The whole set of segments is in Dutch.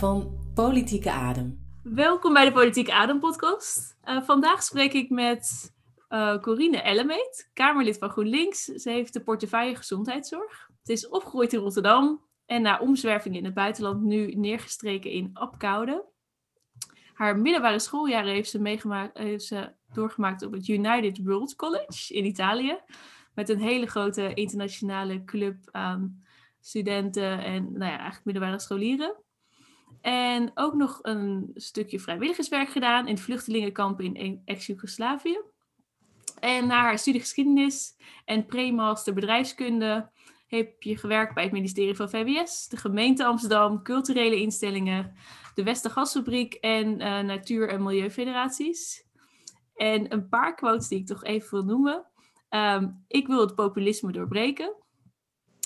van Politieke Adem. Welkom bij de Politieke Adem podcast. Uh, vandaag spreek ik met uh, Corine Ellemeet, Kamerlid van GroenLinks. Ze heeft de portefeuille gezondheidszorg. Ze is opgegroeid in Rotterdam en na omzwerving in het buitenland nu neergestreken in Apkoude. Haar middelbare schooljaren heeft ze, meegemaakt, heeft ze doorgemaakt op het United World College in Italië. Met een hele grote internationale club aan studenten en nou ja, eigenlijk middelbare scholieren. En ook nog een stukje vrijwilligerswerk gedaan in vluchtelingenkampen in ex-Jugoslavië. En na haar studie geschiedenis en pre-master bedrijfskunde heb je gewerkt bij het ministerie van VWS, de gemeente Amsterdam, culturele instellingen, de Westergasfabriek en uh, Natuur- en Milieufederaties. En een paar quotes die ik toch even wil noemen. Um, ik wil het populisme doorbreken.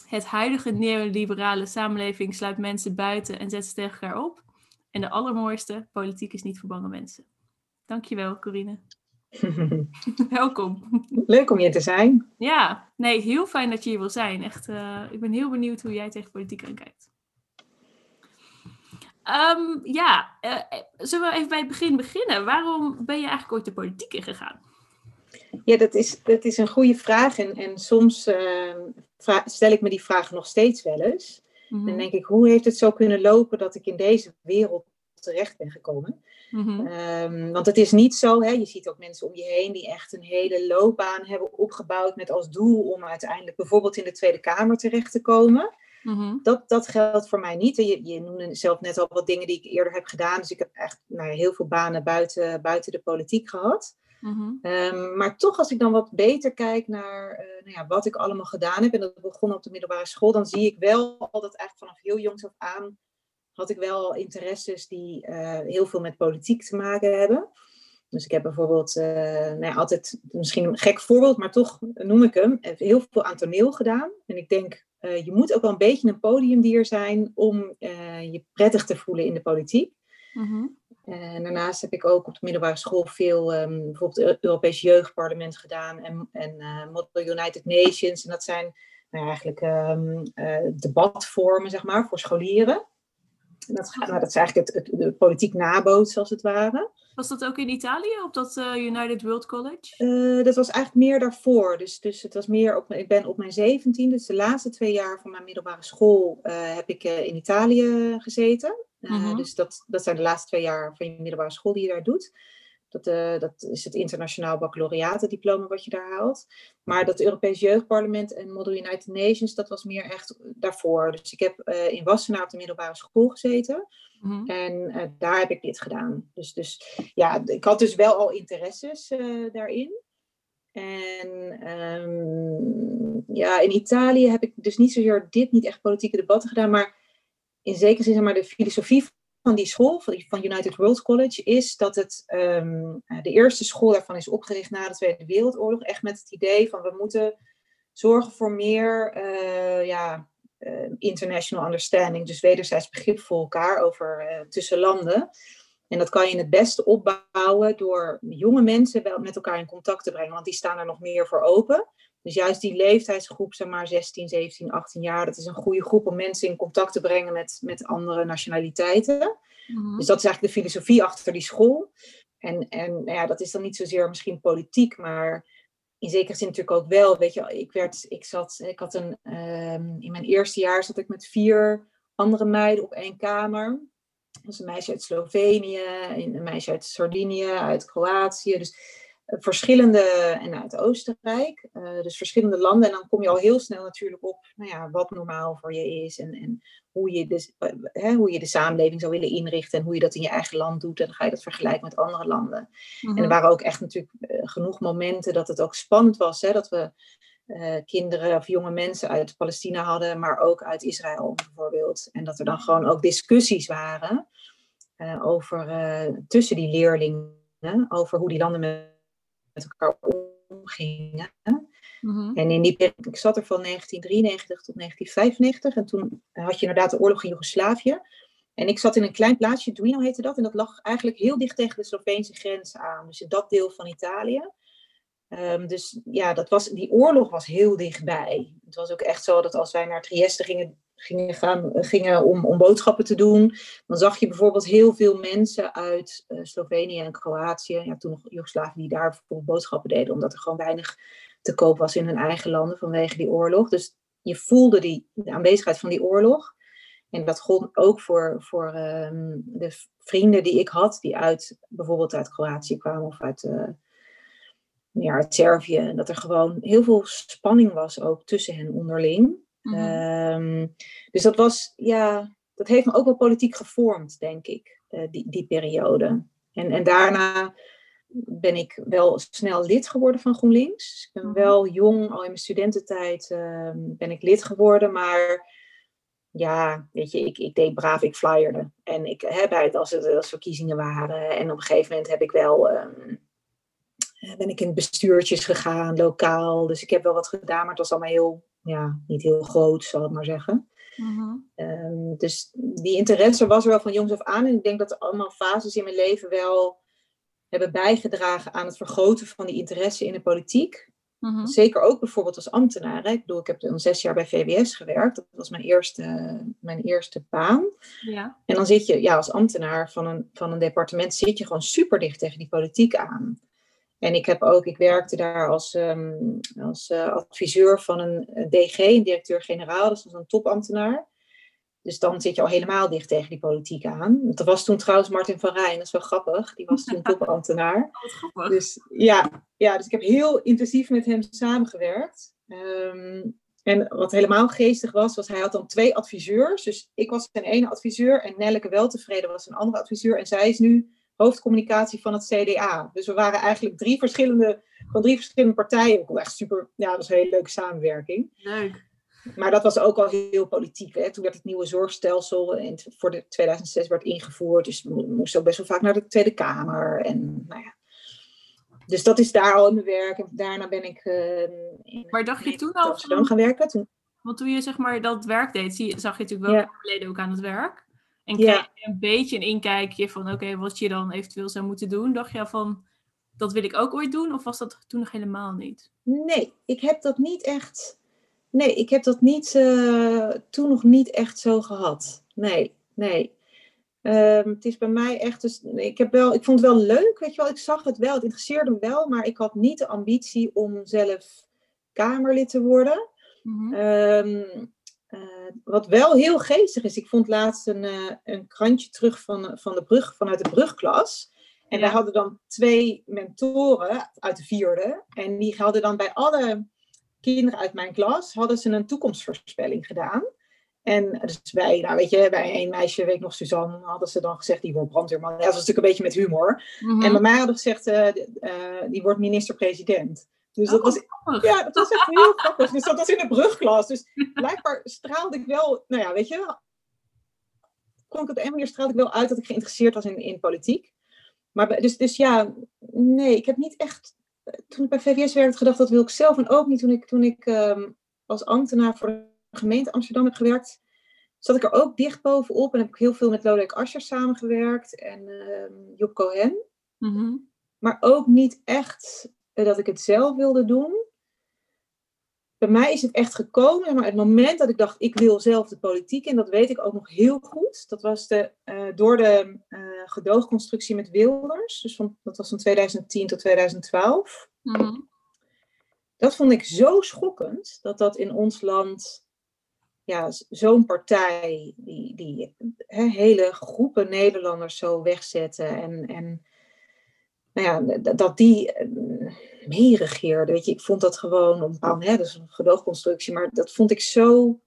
Het huidige neoliberale samenleving sluit mensen buiten en zet ze tegen op. En de allermooiste, politiek is niet voor bange mensen. Dankjewel, Corine. Welkom. Leuk om hier te zijn. Ja, nee, heel fijn dat je hier wil zijn. Echt, uh, ik ben heel benieuwd hoe jij tegen politiek aankijkt. Um, ja, uh, zullen we even bij het begin beginnen? Waarom ben je eigenlijk ooit de politiek ingegaan? Ja, dat is, dat is een goede vraag. En, en soms uh, stel ik me die vraag nog steeds wel eens. Dan denk ik, hoe heeft het zo kunnen lopen dat ik in deze wereld terecht ben gekomen? Mm-hmm. Um, want het is niet zo, hè, je ziet ook mensen om je heen die echt een hele loopbaan hebben opgebouwd met als doel om uiteindelijk bijvoorbeeld in de Tweede Kamer terecht te komen. Mm-hmm. Dat, dat geldt voor mij niet. Je, je noemde zelf net al wat dingen die ik eerder heb gedaan. Dus ik heb echt nou, heel veel banen buiten, buiten de politiek gehad. Mm-hmm. Um, maar toch, als ik dan wat beter kijk naar uh, nou ja, wat ik allemaal gedaan heb, en dat begon op de middelbare school, dan zie ik wel dat eigenlijk vanaf heel jongs af aan had ik wel interesses die uh, heel veel met politiek te maken hebben. Dus ik heb bijvoorbeeld, uh, nou ja, altijd misschien een gek voorbeeld, maar toch noem ik hem, heel veel aan toneel gedaan. En ik denk, uh, je moet ook wel een beetje een podiumdier zijn om je prettig te voelen in de politiek. Mm-hmm. En daarnaast heb ik ook op de middelbare school veel, um, bijvoorbeeld het Europees Jeugdparlement gedaan en, en Model United Nations. En dat zijn nou ja, eigenlijk um, debatvormen, zeg maar, voor scholieren. Dat, nou, dat is eigenlijk het, het, de politiek nabootsen, als het ware. Was dat ook in Italië, op dat uh, United World College? Uh, dat was eigenlijk meer daarvoor. Dus, dus het was meer op, ik ben op mijn 17, dus de laatste twee jaar van mijn middelbare school, uh, heb ik in Italië gezeten. Mm-hmm. Dus dat, dat zijn de laatste twee jaar van je middelbare school die je daar doet. Dat, uh, dat is het internationaal baccalaureatendiploma wat je daar haalt. Maar dat Europees Jeugdparlement en Model United Nations, dat was meer echt daarvoor. Dus ik heb uh, in Wassenaar op de middelbare school gezeten. Mm-hmm. En uh, daar heb ik dit gedaan. Dus, dus ja, ik had dus wel al interesses daarin. En um, ja, in Italië heb ik dus niet zozeer dit, niet echt politieke debatten gedaan, maar in zekere zin, zeg maar, de filosofie van die school, van United World College, is dat het um, de eerste school daarvan is opgericht na de Tweede Wereldoorlog. Echt met het idee van we moeten zorgen voor meer uh, ja, uh, international understanding, dus wederzijds begrip voor elkaar over tussen landen. En dat kan je het beste opbouwen door jonge mensen wel met elkaar in contact te brengen, want die staan er nog meer voor open. Dus juist die leeftijdsgroep, zeg maar 16, 17, 18 jaar, dat is een goede groep om mensen in contact te brengen met, met andere nationaliteiten. Mm-hmm. Dus dat is eigenlijk de filosofie achter die school. En, en nou ja, dat is dan niet zozeer misschien politiek, maar in zekere zin natuurlijk ook wel. Weet je, ik, werd, ik, zat, ik had een, um, in mijn eerste jaar zat ik met vier andere meiden op één kamer. Dat was een meisje uit Slovenië, een meisje uit Sardinië, uit Kroatië. Dus verschillende, en uit Oostenrijk, uh, dus verschillende landen. En dan kom je al heel snel natuurlijk op nou ja, wat normaal voor je is en, en hoe, je de, hè, hoe je de samenleving zou willen inrichten en hoe je dat in je eigen land doet. En dan ga je dat vergelijken met andere landen. Mm-hmm. En er waren ook echt natuurlijk uh, genoeg momenten dat het ook spannend was, hè, dat we uh, kinderen of jonge mensen uit Palestina hadden, maar ook uit Israël bijvoorbeeld. En dat er dan gewoon ook discussies waren over, tussen die leerlingen over hoe die landen met met elkaar omgingen. Mm-hmm. En in die periode, ik zat er van 1993 tot 1995 en toen had je inderdaad de oorlog in Joegoslavië. En ik zat in een klein plaatsje, Duino heette dat, en dat lag eigenlijk heel dicht tegen de Sloveense grens aan. Dus in dat deel van Italië. Ehm, dus ja, dat was, die oorlog was heel dichtbij. Het was ook echt zo dat als wij naar Trieste gingen, gingen, gaan, gingen om, om boodschappen te doen, dan zag je bijvoorbeeld heel veel mensen uit uh, Slovenië en Kroatië, ja, toen nog Joegoslavië, die daar bijvoorbeeld boodschappen deden, omdat er gewoon weinig te koop was in hun eigen landen vanwege die oorlog. Dus je voelde die, de aanwezigheid van die oorlog. En dat gold ook voor, voor um, de vrienden die ik had, die uit bijvoorbeeld uit Kroatië kwamen of uit, uh, ja, uit Servië. Dat er gewoon heel veel spanning was ook tussen hen onderling. Mm -hmm. um, dus dat was, ja, dat heeft me ook wel politiek gevormd, denk ik, uh, die, die periode. En, en daarna ben ik wel snel lid geworden van GroenLinks. Ik ben wel jong, al in mijn studententijd uh, ben ik lid geworden, maar ja, weet je, ik, ik deed braaf, ik flyerde. En ik heb uit als het als verkiezingen waren. En op een gegeven moment heb ik wel, um, ben ik in bestuurtjes gegaan, lokaal. Dus ik heb wel wat gedaan, maar het was allemaal heel, ja, niet heel groot, zal ik maar zeggen. Mm-hmm. Um, dus die interesse was er wel van jongs af aan. En ik denk dat er allemaal fases in mijn leven wel hebben bijgedragen aan het vergroten van die interesse in de politiek. Mm-hmm. Zeker ook bijvoorbeeld als ambtenaar. Hè. Ik bedoel, ik heb dan zes jaar bij VWS gewerkt. Dat was mijn eerste, mijn eerste baan. Ja. En dan zit je ja, als ambtenaar van een, van een departement zit je gewoon super dicht tegen die politiek aan. En ik heb ook, ik werkte daar als, um, als uh, adviseur van een DG, een directeur-generaal, dus een topambtenaar. Dus dan zit je al helemaal dicht tegen die politiek aan. Dat was toen trouwens Martin van Rijn, dat is wel grappig. Die was toen topambtenaar. Wat grappig. Dus ja, ja, dus ik heb heel intensief met hem samengewerkt. Um, en wat helemaal geestig was, was hij had dan twee adviseurs. Dus ik was zijn ene adviseur en Nelleke Weltevreden was een andere adviseur. En zij is nu hoofdcommunicatie van het CDA. Dus we waren eigenlijk drie verschillende, van drie verschillende partijen. Echt super, ja, dat was een hele leuke samenwerking. Leuk. Maar dat was ook al heel politiek. Hè? Toen werd het nieuwe zorgstelsel in, voor de 2006 werd ingevoerd. Dus we moesten ook best wel vaak naar de Tweede Kamer. En, nou ja. Dus dat is daar al in mijn werk. En daarna ben ik uh, in maar dacht je toen al Amsterdam gaan werken. Toen... Want toen je zeg maar dat werk deed, zie, zag je natuurlijk wel ja. verleden ook aan het werk. En kreeg ja. je een beetje een inkijkje van oké, okay, wat je dan eventueel zou moeten doen. Dacht je van, dat wil ik ook ooit doen? Of was dat toen nog helemaal niet? Nee, ik heb dat niet echt Nee, ik heb dat niet, uh, toen nog niet echt zo gehad. Nee, nee. Um, het is bij mij echt, dus, ik, heb wel, ik vond het wel leuk, weet je wel. Ik zag het wel, het interesseerde me wel, maar ik had niet de ambitie om zelf Kamerlid te worden. Um, uh, wat wel heel geestig is, ik vond laatst een, uh, een krantje terug van, van de brug, vanuit de brugklas. En ja. wij hadden dan twee mentoren uit de vierde. En die hadden dan bij alle kinderen uit mijn klas hadden ze een toekomstvoorspelling gedaan. En dus bij, nou weet je, bij een meisje, weet ik nog, Suzanne, hadden ze dan gezegd, die wordt brandweerman. Ja, dat was natuurlijk een beetje met humor. Mm-hmm. En bij mij hadden ze gezegd, uh, die wordt minister-president. Dus dat, oh, was, ja, dat was echt heel grappig. Dus dat was in de brugklas. Dus blijkbaar straalde ik wel, nou ja, weet je, kon ik op een manier straalde ik wel uit dat ik geïnteresseerd was in, in politiek. Maar dus, dus ja, nee, ik heb niet echt toen ik bij VWS werkte, gedacht dat wil ik zelf. En ook niet toen ik, toen ik um, als ambtenaar voor de gemeente Amsterdam heb gewerkt, zat ik er ook dicht bovenop. En heb ik heel veel met Lodewijk Asscher samengewerkt en um, Job Cohen. Mm-hmm. Maar ook niet echt dat ik het zelf wilde doen. Bij mij is het echt gekomen, maar het moment dat ik dacht, ik wil zelf de politiek in, dat weet ik ook nog heel goed. Dat was de, uh, door de uh, gedoogconstructie met Wilders. Dus van, dat was van 2010 tot 2012. Mm-hmm. Dat vond ik zo schokkend, dat dat in ons land, ja, zo'n partij, die, die he, hele groepen Nederlanders zo wegzetten en, en nou ja, dat die uh, meeregeerde. Weet je, ik vond dat gewoon, op een hè, dat is een gedoogconstructie, maar dat vond ik zo,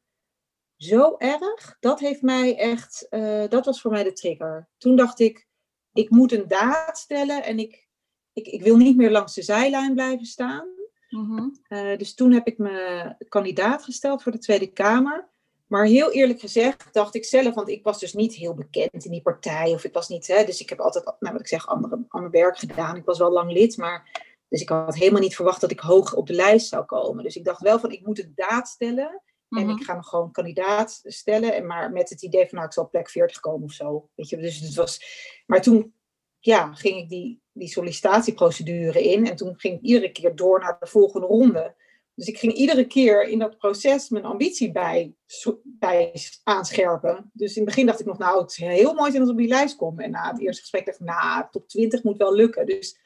zo erg. Dat heeft mij echt, uh, dat was voor mij de trigger. Toen dacht ik, ik moet een daad stellen en ik, ik, ik wil niet meer langs de zijlijn blijven staan. Mm-hmm. Uh, dus toen heb ik me kandidaat gesteld voor de Tweede Kamer. Maar heel eerlijk gezegd dacht ik zelf, want ik was dus niet heel bekend in die partij. Of ik was niet, hè, dus ik heb altijd, nou wat ik zeg, andere, ander werk gedaan. Ik was wel lang lid, maar dus ik had helemaal niet verwacht dat ik hoog op de lijst zou komen. Dus ik dacht wel van, ik moet een daad stellen. En Mhm. ik ga me gewoon kandidaat stellen. En maar met het idee van, nou, ik zal op plek 40 komen of zo. Weet je, dus het was... Maar toen ja, ging ik die, die sollicitatieprocedure in. En toen ging ik iedere keer door naar de volgende ronde. Dus ik ging iedere keer in dat proces mijn ambitie bij, bij aanscherpen. Dus in het begin dacht ik nog, nou, het is heel mooi zijn als ik op die lijst kom. En na het eerste gesprek dacht ik, nou, top 20 moet wel lukken. Dus,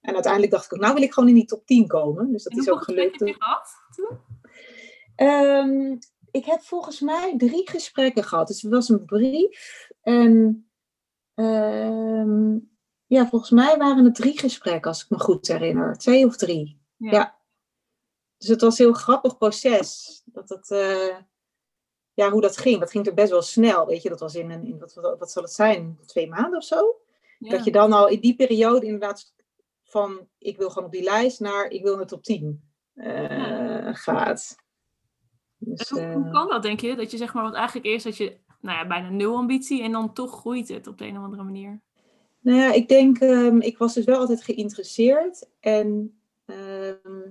en uiteindelijk dacht ik ook, nou wil ik gewoon in die top 10 komen. Dus dat En is ook gelukt. heb je gehad toen? Ehm, ik heb volgens mij drie gesprekken gehad. Dus het was een brief. En ehm, ja, volgens mij waren het drie gesprekken, als ik me goed herinner. Twee of drie. Ja. Dus het was een heel grappig proces. Dat het, eh, ja, hoe dat ging. Dat ging er best wel snel. Weet je, dat was in een, in, wat, wat, wat zal het zijn? Twee maanden of zo? Ja. Dat je dan al in die periode inderdaad van ik wil gewoon op die lijst naar ik wil naar de top 10 eh, gaat. Dus, hoe, eh, hoe kan dat, denk je? Dat je zeg maar, wat eigenlijk eerst dat je nou ja, bijna nul ambitie en dan toch groeit het op de een of andere manier. Nou ja, ik denk, ehm, ik was dus wel altijd geïnteresseerd. En ehm,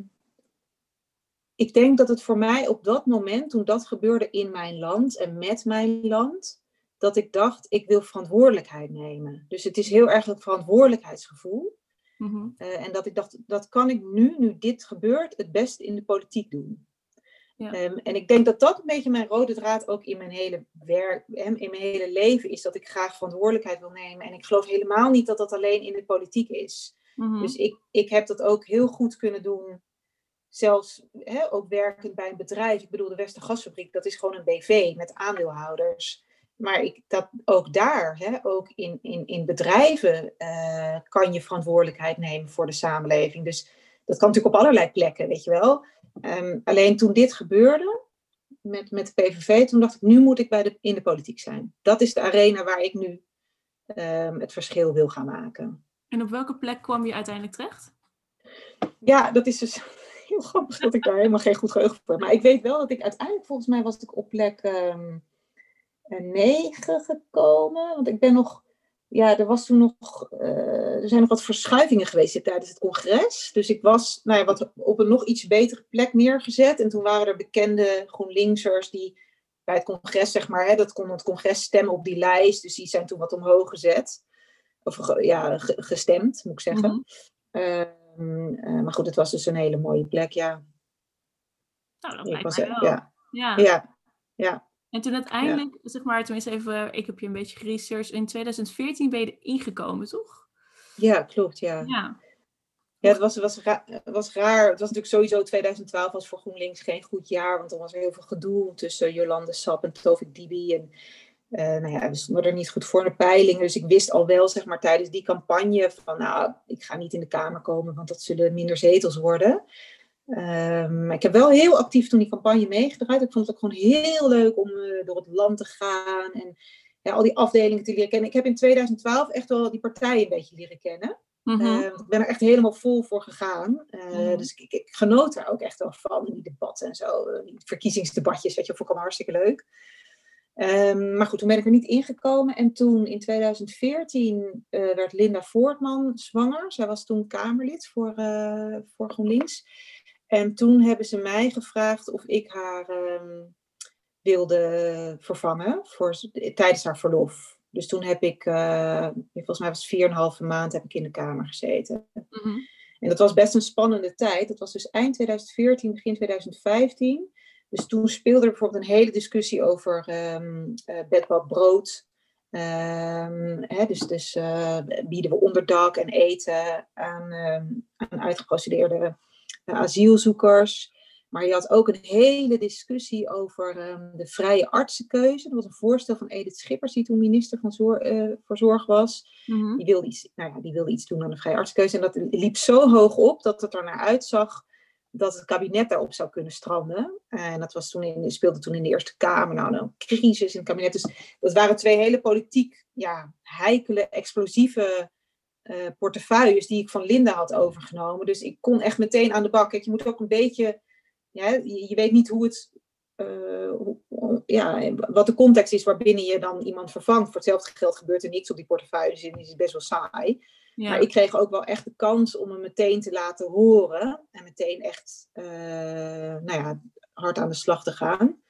ik denk dat het voor mij op dat moment, toen dat gebeurde in mijn land en met mijn land, dat ik dacht, ik wil verantwoordelijkheid nemen. Dus het is heel erg een verantwoordelijkheidsgevoel. Mhm. Eh, en dat ik dacht, dat kan ik nu, nu dit gebeurt, het beste in de politiek doen. Ja. Ehm, en ik denk dat dat een beetje mijn rode draad ook in mijn hele werk, in mijn hele leven is, dat ik graag verantwoordelijkheid wil nemen. En ik geloof helemaal niet dat dat alleen in de politiek is. Mhm. Dus ik, ik heb dat ook heel goed kunnen doen, zelfs hè, ook werkend bij een bedrijf. Ik bedoel, de Westergasfabriek, dat is gewoon een BV met aandeelhouders. Maar ik, dat, ook daar, hè, ook in, in, in bedrijven, eh, kan je verantwoordelijkheid nemen voor de samenleving. Dus dat kan natuurlijk op allerlei plekken, weet je wel. Ehm, alleen toen dit gebeurde met, met de PVV, toen dacht ik, nu moet ik bij de, in de politiek zijn. Dat is de arena waar ik nu ehm, het verschil wil gaan maken. En op welke plek kwam je uiteindelijk terecht? Ja, dat is dus heel grappig dat ik daar helemaal geen goed geheugen voor heb. Maar ik weet wel dat ik uiteindelijk, volgens mij was ik op plek ehm 9 gekomen. Want ik ben nog, ja, er was toen nog, eh, er zijn nog wat verschuivingen geweest tijdens het congres. Dus ik was nou ja, wat op een nog iets betere plek neergezet. En toen waren er bekende GroenLinksers die bij het congres, zeg maar, hè, dat kon het congres stemmen op die lijst. Dus die zijn toen wat omhoog gezet. Of ja, ge- gestemd, moet ik zeggen. Ehm, eh, maar goed, het was dus een hele mooie plek, ja. Nou, dat lijkt was, mij wel. ja, Ja. ja, ja. En toen uiteindelijk, zeg maar, tenminste even, ik heb je een beetje geresearched. In 2014 ben je er ingekomen, toch? ja, klopt, ja. Ja. Ja, het was, was, ra- was raar. Het was natuurlijk sowieso 2012 was voor GroenLinks geen goed jaar. Want er was heel veel gedoe tussen Jolande Sap en Tovik Dibi. En eh, nou ja, we stonden er niet goed voor in de peilingen. Dus ik wist al wel, zeg maar, tijdens die campagne van... Nou, ik ga niet in de Kamer komen, want dat zullen minder zetels worden. Ehm, maar ik heb wel heel actief toen die campagne meegedraaid. Ik vond het ook gewoon heel leuk om eh, door het land te gaan. En ja, al die afdelingen te leren kennen. Ik heb in 2012 echt wel die partijen een beetje leren kennen. Mhm. Eh, ik ben er echt helemaal vol voor gegaan. Eh, Mhm. Dus ik, ik genoot daar ook echt wel van, in die debatten en zo. Die verkiezingsdebatjes, weet je, vond ik allemaal hartstikke leuk. Ehm, maar goed, toen ben ik er niet ingekomen. En toen in 2014 eh, werd Linda Voortman zwanger. Zij was toen Kamerlid voor, eh, voor GroenLinks. En toen hebben ze mij gevraagd of ik haar ehm, wilde vervangen voor, tijdens haar verlof. Dus toen heb ik, eh, volgens mij was het 4,5 maand, heb ik in de Kamer gezeten. Mhm. En dat was best een spannende tijd. Dat was dus eind 2014, begin 2015. Dus toen speelde er bijvoorbeeld een hele discussie over ehm eh, bedbad brood. Ehm, hè, dus dus eh, bieden we onderdak en eten aan, ehm, aan uitgeprocedeerde eh, asielzoekers. Maar je had ook een hele discussie over de vrije artsenkeuze. Dat was een voorstel van Edith Schippers, die toen minister van Zor- voor Zorg was. Mhm. Die wilde, iets, nou ja, die wilde iets doen aan de vrije artsenkeuze. En dat liep zo hoog op dat het er naar uitzag dat het kabinet daarop zou kunnen stranden. En dat was toen in, speelde toen in de Eerste Kamer. Nou, een crisis in het kabinet. Dus dat waren twee hele politiek ja, heikele, explosieve eh, portefeuilles die ik van Linda had overgenomen. Dus ik kon echt meteen aan de bak. Kijk, je moet ook een beetje... Ja, je, weet niet hoe het... eh, ja, wat de context is waarbinnen je dan iemand vervangt. Voor hetzelfde geld gebeurt er niks op die portefeuilles en is best wel saai. Ja. Maar ik kreeg ook wel echt de kans om hem meteen te laten horen. En meteen echt eh, nou ja, hard aan de slag te gaan.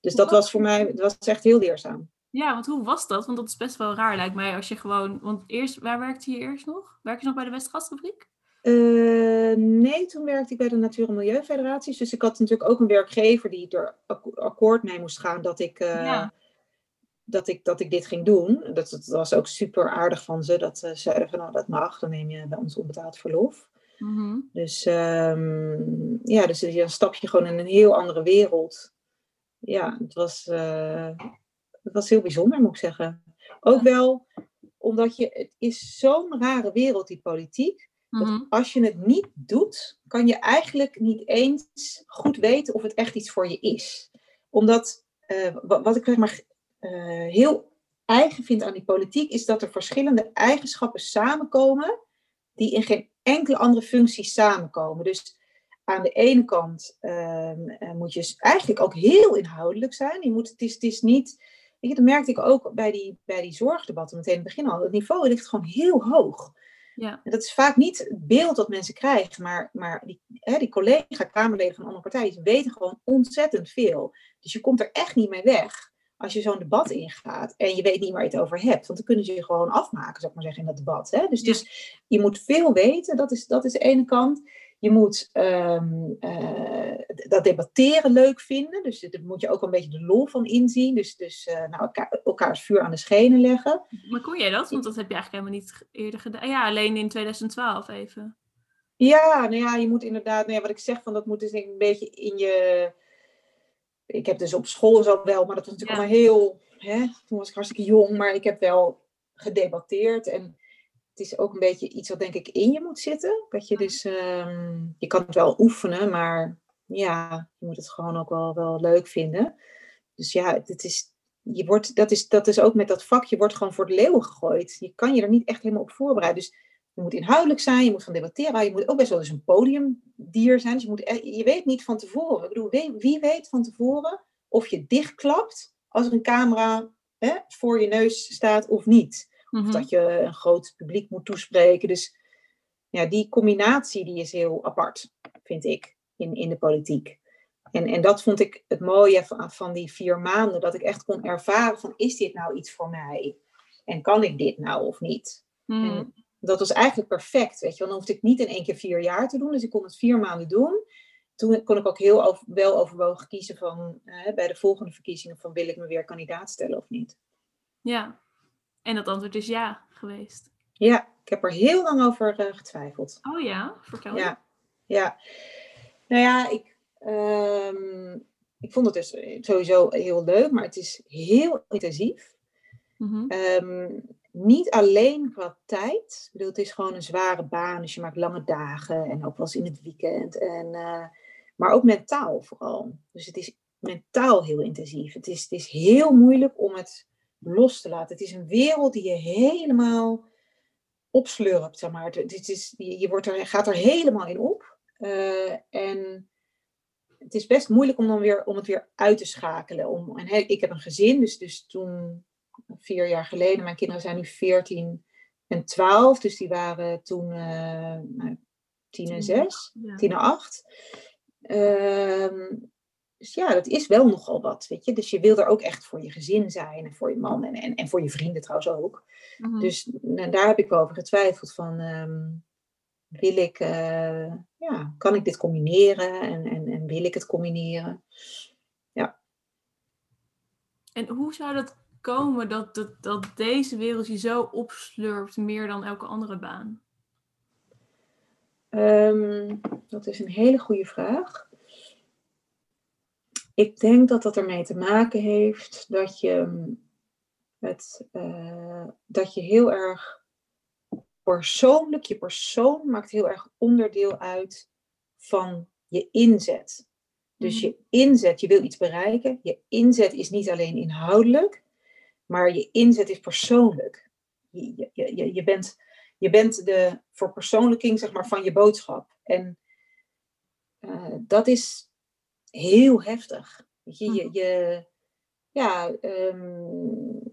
Dus dat was voor mij, dat was echt heel leerzaam. Ja, want hoe was dat? Want dat is best wel raar, lijkt mij, als je gewoon... Want eerst, waar werkte je eerst nog? Werk je nog bij de Westgasfabriek? Uh, nee, toen werkte ik bij de Natuur- en Milieufederaties. Dus ik had natuurlijk ook een werkgever die er akkoord mee moest gaan dat ik, uh, dat ik, dat ik dit ging doen. Dat, dat was ook super aardig van ze. Dat ze zeiden van nou dat mag, dan neem je bij ons onbetaald verlof. Mm -hmm. Dus um, ja, dus dan stap je gewoon in een heel andere wereld. Ja, het was, uh, het was heel bijzonder, moet ik zeggen. Ook wel omdat je, het is zo'n rare wereld, die politiek. Dat Mhm. als je het niet doet, kan je eigenlijk niet eens goed weten of het echt iets voor je is. Omdat, eh, wa- wat ik zeg maar eh, heel eigen vind aan die politiek, is dat er verschillende eigenschappen samenkomen die in geen enkele andere functie samenkomen. Dus aan de ene kant ehm, eh, moet je eigenlijk ook heel inhoudelijk zijn. Je moet, het, is, het is niet. Weet je, dat merkte ik ook bij die, bij die zorgdebatten meteen in het begin al. Het niveau ligt gewoon heel hoog. Ja. En dat is vaak niet het beeld dat mensen krijgen, maar, maar die, hè, die collega-Kamerleden van andere partijen weten gewoon ontzettend veel. Dus je komt er echt niet mee weg als je zo'n debat ingaat en je weet niet waar je het over hebt. Want dan kunnen ze je gewoon afmaken, zou ik maar zeggen, in dat debat. Hè? Dus, Ja. dus je moet veel weten, dat is, dat is de ene kant. Je moet ehm, eh, dat debatteren leuk vinden. Dus daar moet je ook een beetje de lol van inzien. Dus, dus eh, nou, elkaar, elkaars vuur aan de schenen leggen. Maar kon jij dat? Want dat heb je eigenlijk helemaal niet eerder gedaan. Ja, alleen in 2012 even. Ja, nou ja, je moet inderdaad, nou ja, wat ik zeg, van dat moet dus een beetje in je. Ik heb dus op school zo wel, maar dat was natuurlijk Ja. allemaal heel. Hè, toen was ik hartstikke jong, maar ik heb wel gedebatteerd. En het is ook een beetje iets wat denk ik in je moet zitten. Dat je dus, ehm, je kan het wel oefenen, maar ja, je moet het gewoon ook wel, wel leuk vinden. Dus ja, het is, je wordt, dat, is, dat is ook met dat vak, je wordt gewoon voor de leeuwen gegooid. Je kan je er niet echt helemaal op voorbereiden. Dus je moet inhoudelijk zijn, je moet van debatteren, houden, je moet ook best wel eens een podiumdier zijn. Dus je, moet, e- je weet niet van tevoren. Ik bedoel, wie, weet van tevoren of je dichtklapt als er een camera hè, voor je neus staat of niet. Of Mhm. dat je een groot publiek moet toespreken. Dus ja, die combinatie die is heel apart, vind ik, in, in de politiek. En, en dat vond ik het mooie van, van die vier maanden, dat ik echt kon ervaren van, is dit nou iets voor mij? En kan ik dit nou of niet? Mhm. En dat was eigenlijk perfect, weet je. Want dan hoefde ik niet in één keer vier jaar te doen. Dus ik kon het vier maanden doen. Toen kon ik ook heel over, wel overwogen kiezen van, eh, bij de volgende verkiezingen, van wil ik me weer kandidaat stellen of niet? Ja. En dat antwoord is ja geweest. Ja, ik heb er heel lang over eh, getwijfeld. Oh ja, vertel. Ja, ja. Nou ja, ik, ehm, ik vond het dus sowieso heel leuk, maar het is heel intensief. Mhm. Ehm, niet alleen qua tijd. Ik bedoel, het is gewoon een zware baan, dus je maakt lange dagen en ook wel eens in het weekend. En, eh, maar ook mentaal vooral. Dus het is mentaal heel intensief. Het is, het is heel moeilijk om het los te laten. Het is een wereld die je helemaal opslurpt, zeg maar. Het, is, je je wordt er, gaat er helemaal in op. Eh, en het is best moeilijk om, dan weer, om het weer uit te schakelen. Om, en he- ik heb een gezin, dus, dus toen, vier jaar geleden, mijn kinderen zijn nu 14 en 12, dus die waren toen eh nou, 10 en 6, Ja. 10 en 8. Ehm, dus ja, dat is wel nogal wat, weet je. Dus je wil er ook echt voor je gezin zijn en voor je man en, en, en voor je vrienden trouwens ook. Mhm. Dus nou, daar heb ik wel over getwijfeld van, ehm, wil ik, eh, ja, kan ik dit combineren en, en, en wil ik het combineren? En hoe zou dat komen dat, dat, dat deze wereld je zo opslurpt meer dan elke andere baan? Ehm, dat is een hele goede vraag. Ik denk dat dat ermee te maken heeft dat je, mm, het, eh, dat je heel erg persoonlijk, je persoon maakt heel erg onderdeel uit van je inzet. Dus Mhm. je inzet, je wil iets bereiken. Je inzet is niet alleen inhoudelijk, maar je inzet is persoonlijk. Je, je, je, je bent je bent de verpersoonlijking zeg maar, van je boodschap. En eh, dat is heel heftig. Je, je, je, ja, ehm,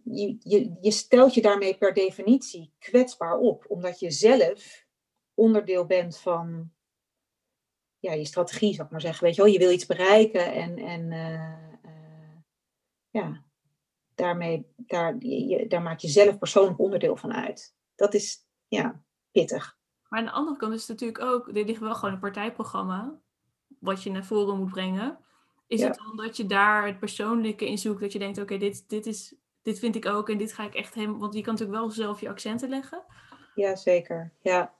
je, je, je stelt je daarmee per definitie kwetsbaar op, omdat je zelf onderdeel bent van ja, je strategie, zou ik maar zeggen. Weet je, wel? je wil iets bereiken en, en, eh, eh, ja, daarmee, daar, je, daar maak je zelf persoonlijk onderdeel van uit. Dat is, ja, pittig. Maar aan de andere kant is het natuurlijk ook, dit ligt wel gewoon een partijprogramma, wat je naar voren moet brengen. Is het dan dat je daar het persoonlijke in zoekt, dat je denkt, oké, dit, dit, is, dit vind ik ook en dit ga ik echt helemaal, want je kan natuurlijk wel zelf je accenten leggen. Ja, zeker. Ja.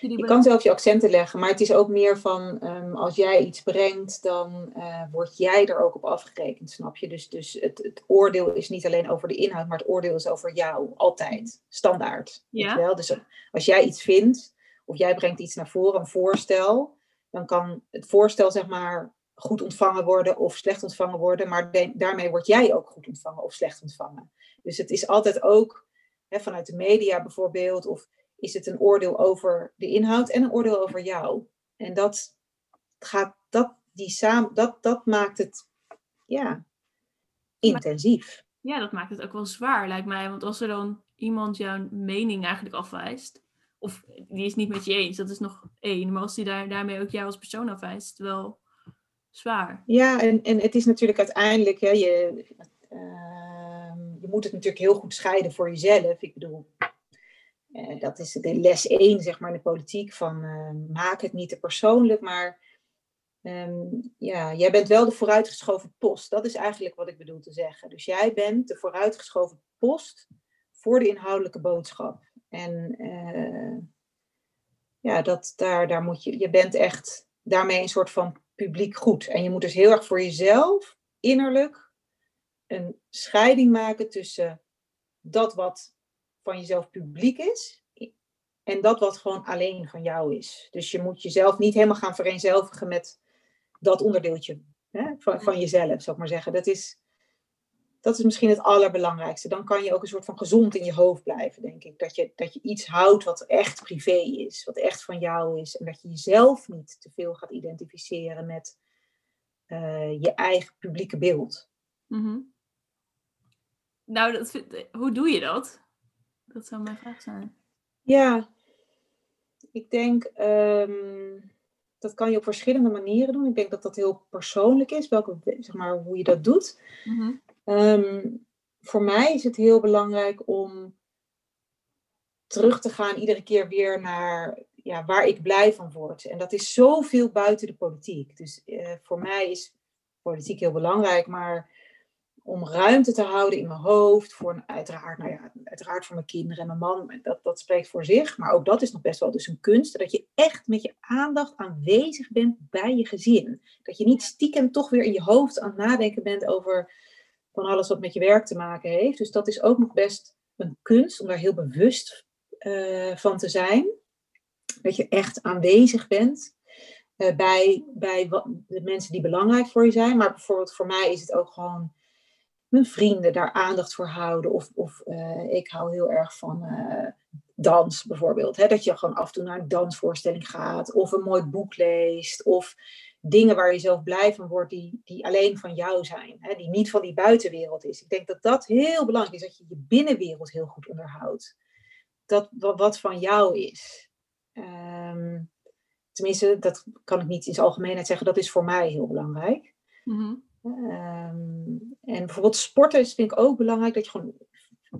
Je kan zelf je accenten leggen, maar het is ook meer van um, als jij iets brengt, dan uh, word jij er ook op afgerekend, snap je? Dus, dus het, het, oordeel is niet alleen over de inhoud, maar het oordeel is over jou, altijd, standaard. Ja. Wel? Dus als jij iets vindt, of jij brengt iets naar voren, een voorstel, dan kan het voorstel zeg maar goed ontvangen worden of slecht ontvangen worden, maar daarmee word jij ook goed ontvangen of slecht ontvangen. Dus het is altijd ook hè, vanuit de media bijvoorbeeld, of is het een oordeel over de inhoud en een oordeel over jou. En dat gaat, dat, die samen, dat, dat maakt het, ja, intensief. Ja, dat maakt het ook wel zwaar, lijkt mij. Want als er dan iemand jouw mening eigenlijk afwijst, of die is niet met je eens, dat is nog één. Maar als die daar, daarmee ook jou als persoon afwijst, wel zwaar. Ja, en, en het is natuurlijk uiteindelijk, hè, je, uh, je moet het natuurlijk heel goed scheiden voor jezelf. Ik bedoel, dat is de les één, zeg maar, in de politiek, van uh, maak het niet te persoonlijk, maar um, ja, jij bent wel de vooruitgeschoven post. Dat is eigenlijk wat ik bedoel te zeggen. Dus jij bent de vooruitgeschoven post voor de inhoudelijke boodschap. En uh, ja, dat, daar, daar moet je, je bent echt daarmee een soort van publiek goed. En je moet dus heel erg voor jezelf innerlijk een scheiding maken tussen dat wat van jezelf publiek is en dat wat gewoon alleen van jou is. Dus je moet jezelf niet helemaal gaan vereenzelvigen met dat onderdeeltje hè, van, van jezelf, zou ik maar zeggen. Dat is, dat is misschien het allerbelangrijkste. Dan kan je ook een soort van gezond in je hoofd blijven, denk ik. Dat je, dat je iets houdt wat echt privé is, wat echt van jou is. En dat je jezelf niet te veel gaat identificeren met uh, je eigen publieke beeld. Mm -hmm. Nou, dat, hoe doe je dat? Dat zou mijn vraag zijn. Ja, ik denk, um, dat kan je op verschillende manieren doen. Ik denk dat dat heel persoonlijk is, welke, zeg maar, hoe je dat doet. Mm -hmm. um, voor mij is het heel belangrijk om terug te gaan iedere keer weer naar ja, waar ik blij van word. En dat is zoveel buiten de politiek. Dus uh, voor mij is politiek heel belangrijk, maar om ruimte te houden in mijn hoofd. Voor uiteraard, nou ja, uiteraard voor mijn kinderen en mijn man. Dat, dat spreekt voor zich. Maar ook dat is nog best wel dus een kunst. Dat je echt met je aandacht aanwezig bent bij je gezin. Dat je niet stiekem toch weer in je hoofd aan het nadenken bent over van alles wat met je werk te maken heeft. Dus dat is ook nog best een kunst om daar heel bewust uh, van te zijn. Dat je echt aanwezig bent. Uh, bij, bij de mensen die belangrijk voor je zijn. Maar bijvoorbeeld voor mij is het ook gewoon mijn vrienden daar aandacht voor houden. Of, of uh, ik hou heel erg van uh, dans bijvoorbeeld. Hè? Dat je gewoon af en toe naar een dansvoorstelling gaat. Of een mooi boek leest. Of dingen waar je zelf blij van wordt die, die alleen van jou zijn. Hè? Die niet van die buitenwereld is. Ik denk dat dat heel belangrijk is. Dat je je binnenwereld heel goed onderhoudt. Dat wat van jou is. Um, tenminste, dat kan ik niet in zijn algemeenheid zeggen. Dat is voor mij heel belangrijk. Mm -hmm. Um, en bijvoorbeeld sporten is, vind ik ook belangrijk. Dat je gewoon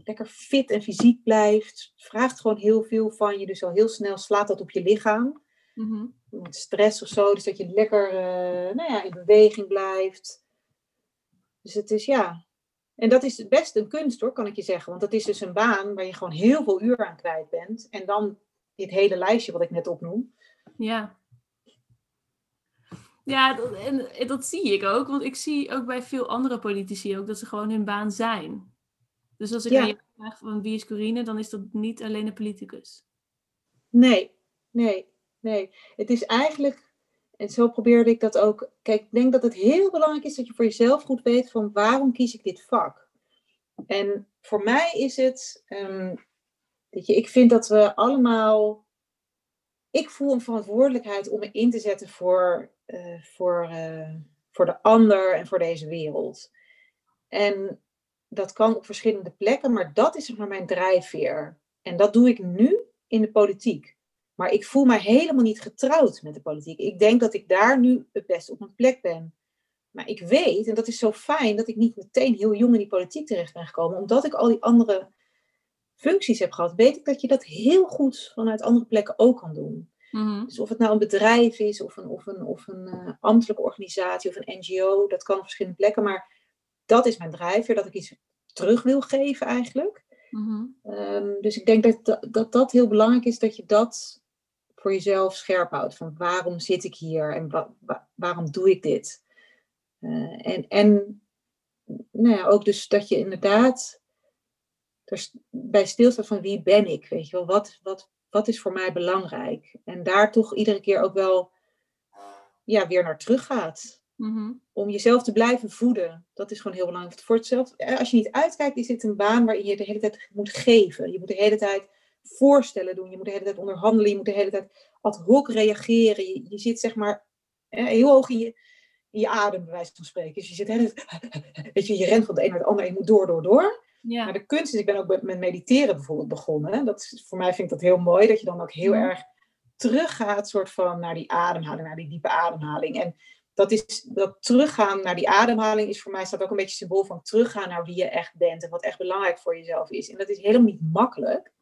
lekker fit en fysiek blijft. Vraagt gewoon heel veel van je. Dus al heel snel slaat dat op je lichaam. Mm -hmm. Stress of zo. Dus dat je lekker uh, nou ja, in beweging blijft. Dus het is ja. En dat is best een kunst hoor, kan ik je zeggen. Want dat is dus een baan waar je gewoon heel veel uur aan kwijt bent. En dan dit hele lijstje wat ik net opnoem. Ja. Ja, dat, en dat zie ik ook. Want ik zie ook bij veel andere politici ook dat ze gewoon hun baan zijn. Dus als ik ja. aan je vraag van wie is Corine, dan is dat niet alleen een politicus. Nee, nee, nee. Het is eigenlijk, en zo probeerde ik dat ook. Kijk, ik denk dat het heel belangrijk is dat je voor jezelf goed weet van waarom kies ik dit vak. En voor mij is het, um, weet je, ik vind dat we allemaal ik voel een verantwoordelijkheid om me in te zetten voor, uh, voor, uh, voor de ander en voor deze wereld. En dat kan op verschillende plekken, maar dat is zeg maar mijn drijfveer. En dat doe ik nu in de politiek. Maar ik voel mij helemaal niet getrouwd met de politiek. Ik denk dat ik daar nu het best op mijn plek ben. Maar ik weet, en dat is zo fijn, dat ik niet meteen heel jong in die politiek terecht ben gekomen. Omdat ik al die andere functies heb gehad, weet ik dat je dat heel goed vanuit andere plekken ook kan doen. Mhm. Dus of het nou een bedrijf is, of een, of een, of een eh, ambtelijke organisatie, of een NGO, dat kan op verschillende plekken. Maar dat is mijn drijfveer, dat ik iets terug wil geven eigenlijk. Mhm. Ehm, dus ik denk dat, dat, dat dat heel belangrijk is, dat je dat voor jezelf scherp houdt. Van waarom zit ik hier en wa- wa- waarom doe ik dit? Eh, en en nou ja, ook dus dat je inderdaad er bij stilstaat van wie ben ik, weet je wel, wat, wat, wat is voor mij belangrijk? En daar toch iedere keer ook wel ja, weer naar terug gaat. Mhm. Om jezelf te blijven voeden, dat is gewoon heel belangrijk. Voor hetzelfde, als je niet uitkijkt, is dit een baan waarin je de hele tijd moet geven. Je moet de hele tijd voorstellen doen, je moet de hele tijd onderhandelen, je moet de hele tijd ad hoc reageren. Je, je zit zeg maar heel hoog in je, in je adem, bij wijze van spreken. Dus je zit de hele tijd, weet je, je rent van de een naar de ander en je moet door, door, door. Ja. Maar de kunst is, ik ben ook met- mediteren bijvoorbeeld begonnen. Dat is, voor mij vind ik dat heel mooi, dat je dan ook heel Mhm. erg teruggaat soort van naar die ademhaling, naar die diepe ademhaling. En dat, is, dat teruggaan naar die ademhaling is voor mij staat ook een beetje symbool van teruggaan naar wie je echt bent en wat echt belangrijk voor jezelf is. En dat is helemaal niet makkelijk.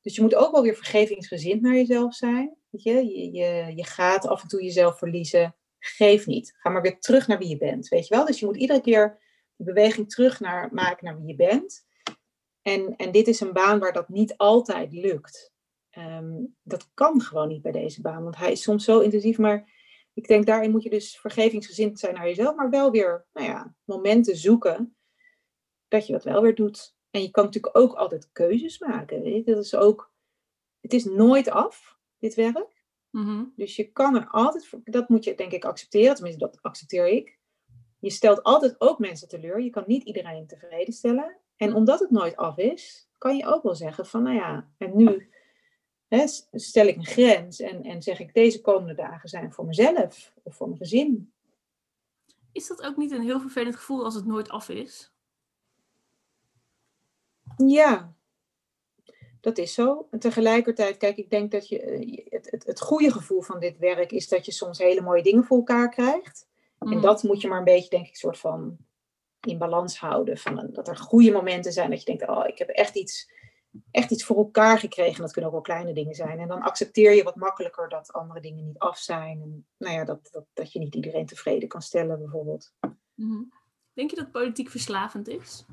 Dus je moet ook wel weer vergevingsgezind naar jezelf zijn. Weet je? Je, je, je gaat af en toe jezelf verliezen. Geef niet. Ga maar weer terug naar wie je bent. Weet je wel? Dus je moet iedere keer die beweging terug naar, maken naar wie je bent. En, en dit is een baan waar dat niet altijd lukt. Ehm, dat kan gewoon niet bij deze baan, want hij is soms zo intensief. Maar ik denk daarin moet je dus vergevingsgezind zijn naar jezelf, maar wel weer nou ja, momenten zoeken dat je dat wel weer doet. En je kan natuurlijk ook altijd keuzes maken. Weet je? Dat is ook, het is nooit af, dit werk. Mhm. Dus je kan er altijd, dat moet je denk ik accepteren, tenminste dat accepteer ik. Je stelt altijd ook mensen teleur. Je kan niet iedereen tevreden stellen. En omdat het nooit af is, kan je ook wel zeggen van, nou ja, en nu hè, stel ik een grens en, en zeg ik deze komende dagen zijn voor mezelf of voor mijn gezin. Is dat ook niet een heel vervelend gevoel als het nooit af is? Ja, dat is zo. En tegelijkertijd, kijk, ik denk dat je, eh, je- het, het, het goede gevoel van dit werk is dat je soms hele mooie dingen voor elkaar krijgt. En Mhm. dat moet je maar een beetje, denk ik, soort van in balans houden. Van, een- dat er goede momenten zijn dat je denkt, oh, ik heb echt iets, echt iets voor elkaar gekregen. Dat kunnen ook wel kleine dingen zijn. En dan accepteer je wat makkelijker dat andere dingen niet af zijn. En nou ja, dat, dat, dat je niet iedereen tevreden kan stellen, bijvoorbeeld. Mhm. Denk je dat politiek verslavend is?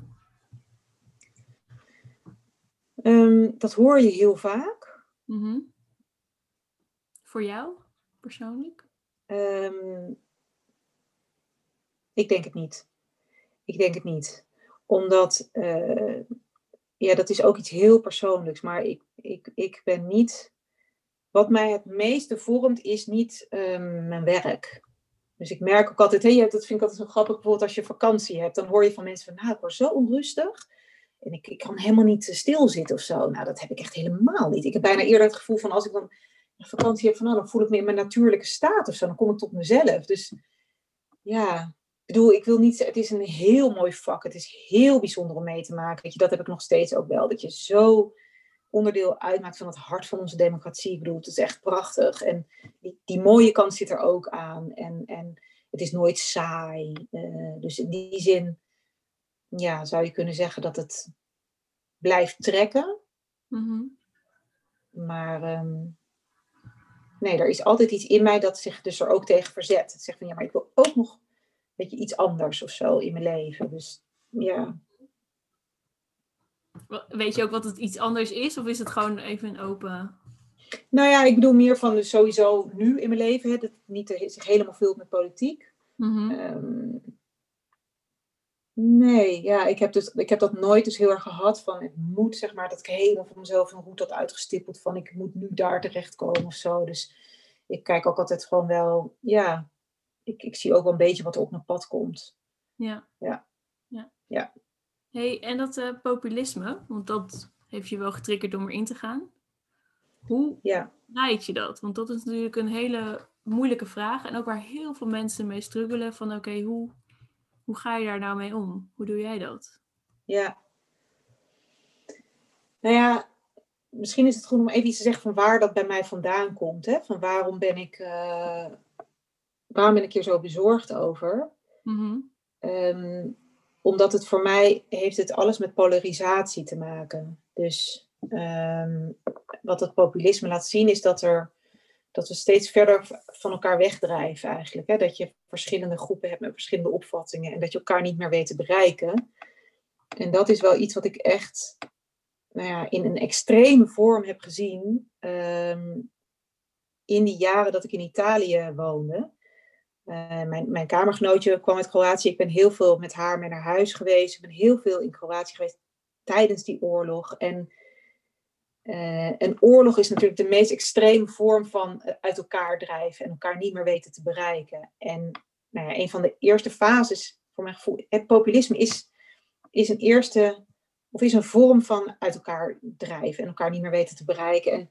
Ehm, dat hoor je heel vaak. Mhm. Voor jou persoonlijk? Ehm, ik denk het niet. Ik denk het niet. Omdat, eh, ja, dat is ook iets heel persoonlijks. Maar ik, ik, ik ben niet. Wat mij het meeste vormt, is niet ehm, mijn werk. Dus ik merk ook altijd, je- dat vind ik altijd zo grappig, bijvoorbeeld als je vakantie hebt, dan hoor je van mensen van, nou, ik word zo onrustig. En ik, ik kan helemaal niet eh, stilzitten of zo. Nou, dat heb ik echt helemaal niet. Ik heb bijna eerder het gevoel van, als ik dan vakantie heb, van, nou, dan voel ik me in mijn natuurlijke staat of zo. Dan kom ik tot mezelf. Dus ja, bedoel, ik wil niet het is een heel mooi vak. Het is heel bijzonder om mee te maken. Weet je, dat heb ik nog steeds ook wel. Dat je zo onderdeel uitmaakt van het hart van onze democratie. Ik bedoel, het is echt prachtig. En die, die mooie kant zit er ook aan. En, en het is nooit saai. Eh, dus in die zin, ja, zou je kunnen zeggen dat het blijft trekken. Mhm. Maar ehm, nee, er is altijd iets in mij dat zich dus er ook tegen verzet. Het zegt van ja, maar ik wil ook nog weet je, iets anders of zo in mijn leven. Dus ja, Weet je ook wat het iets anders is? Of is het gewoon even een open... nou ja, ik bedoel meer van dus sowieso nu in mijn leven. Hè, dat het niet zich helemaal vult met politiek. Mhm. Ehm, nee, ja, ik heb, dus, ik heb dat nooit dus heel erg gehad van het moet, zeg maar, dat ik helemaal voor mezelf een route had uitgestippeld van ik moet nu daar terechtkomen of zo. Dus ik kijk ook altijd gewoon wel, ja, ik, ik zie ook wel een beetje wat er op mijn pad komt. Ja. Ja. ja. Ja. Hey, en dat eh, populisme, want dat heeft je wel getriggerd om erin te gaan. Hoe Ja, leid je dat? Want dat is natuurlijk een hele moeilijke vraag. En ook waar heel veel mensen mee struggelen van oké, hoe, hoe ga je daar nou mee om? Hoe doe jij dat? ja. Nou ja, misschien is het goed om even iets te zeggen van waar dat bij mij vandaan komt. Hè? Van waarom ben ik, eh, waarom ben ik hier zo bezorgd over? Mhm. Ehm, omdat het voor mij heeft het alles met polarisatie te maken. Dus ehm, wat het populisme laat zien is dat, er, dat we steeds verder van elkaar wegdrijven eigenlijk. Hè? Dat je verschillende groepen hebt met verschillende opvattingen en dat je elkaar niet meer weet te bereiken. En dat is wel iets wat ik echt nou ja, in een extreme vorm heb gezien ehm, in die jaren dat ik in Italië woonde. Uh, mijn, mijn kamergenootje kwam uit Kroatië. Ik ben heel veel met haar mee naar huis geweest. Ik ben heel veel in Kroatië geweest tijdens die oorlog. En uh, een oorlog is natuurlijk de meest extreme vorm van eh, uit elkaar drijven en elkaar niet meer weten te bereiken. En nou ja, een van de eerste fases, voor mijn gevoel, het populisme is, is een eerste, of is een vorm van uit elkaar drijven en elkaar niet meer weten te bereiken. En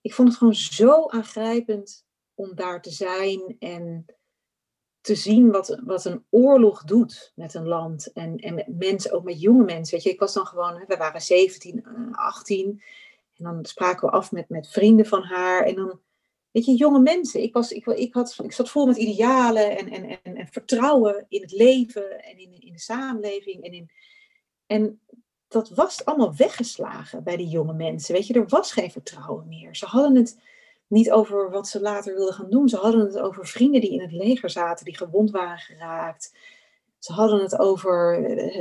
ik vond het gewoon zo aangrijpend om daar te zijn en te zien wat, wat een oorlog doet met een land. En, en met mensen, ook met jonge mensen. Weet je, ik was dan gewoon, we waren 17, 18. Eh, en dan spraken we af met, met vrienden van haar. En dan, weet je, jonge mensen. Ik, was, ik, ik, had, ik zat vol met idealen en, en, en, en vertrouwen in het leven en in, in de samenleving. En, in, en dat was allemaal weggeslagen bij die jonge mensen. Weet je, er was geen vertrouwen meer. Ze hadden het niet over wat ze later wilden gaan doen. Ze hadden het over vrienden die in het leger zaten, die gewond waren geraakt. Ze hadden het over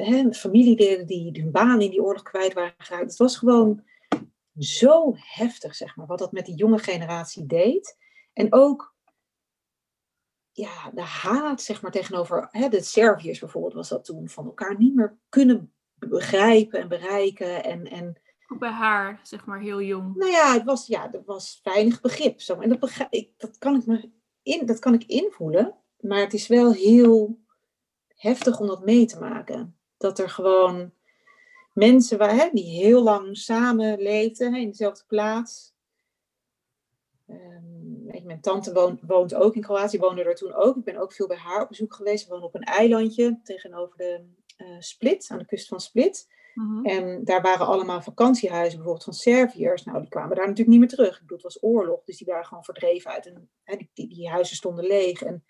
hè, familieleden die hun baan in die oorlog kwijt waren geraakt. Het was gewoon zo heftig, zeg maar, wat dat met die jonge generatie deed. En ook ja, de haat, zeg maar, tegenover hè, de Serviërs bijvoorbeeld was dat toen, van elkaar niet meer kunnen begrijpen en bereiken. En, en ook bij haar, zeg maar, heel jong. Nou ja, het was, ja, er was weinig begrip. Zo. En dat, ik, dat, kan ik me in, dat kan ik invoelen. Maar het is wel heel heftig om dat mee te maken. Dat er gewoon mensen waren, hè, die heel lang samen leefden in dezelfde plaats. Um, mijn tante woont, woont, ook in Kroatië, woonde er toen ook. Ik ben ook veel bij haar op bezoek geweest. Ze woonde op een eilandje tegenover de uh, Split, aan de kust van Split. Mhm. En daar waren allemaal vakantiehuizen, bijvoorbeeld van Serviërs. Nou, die kwamen daar natuurlijk niet meer terug. Ik bedoel, het was oorlog, dus die waren gewoon verdreven uit. En hè, die, die, huizen stonden leeg. En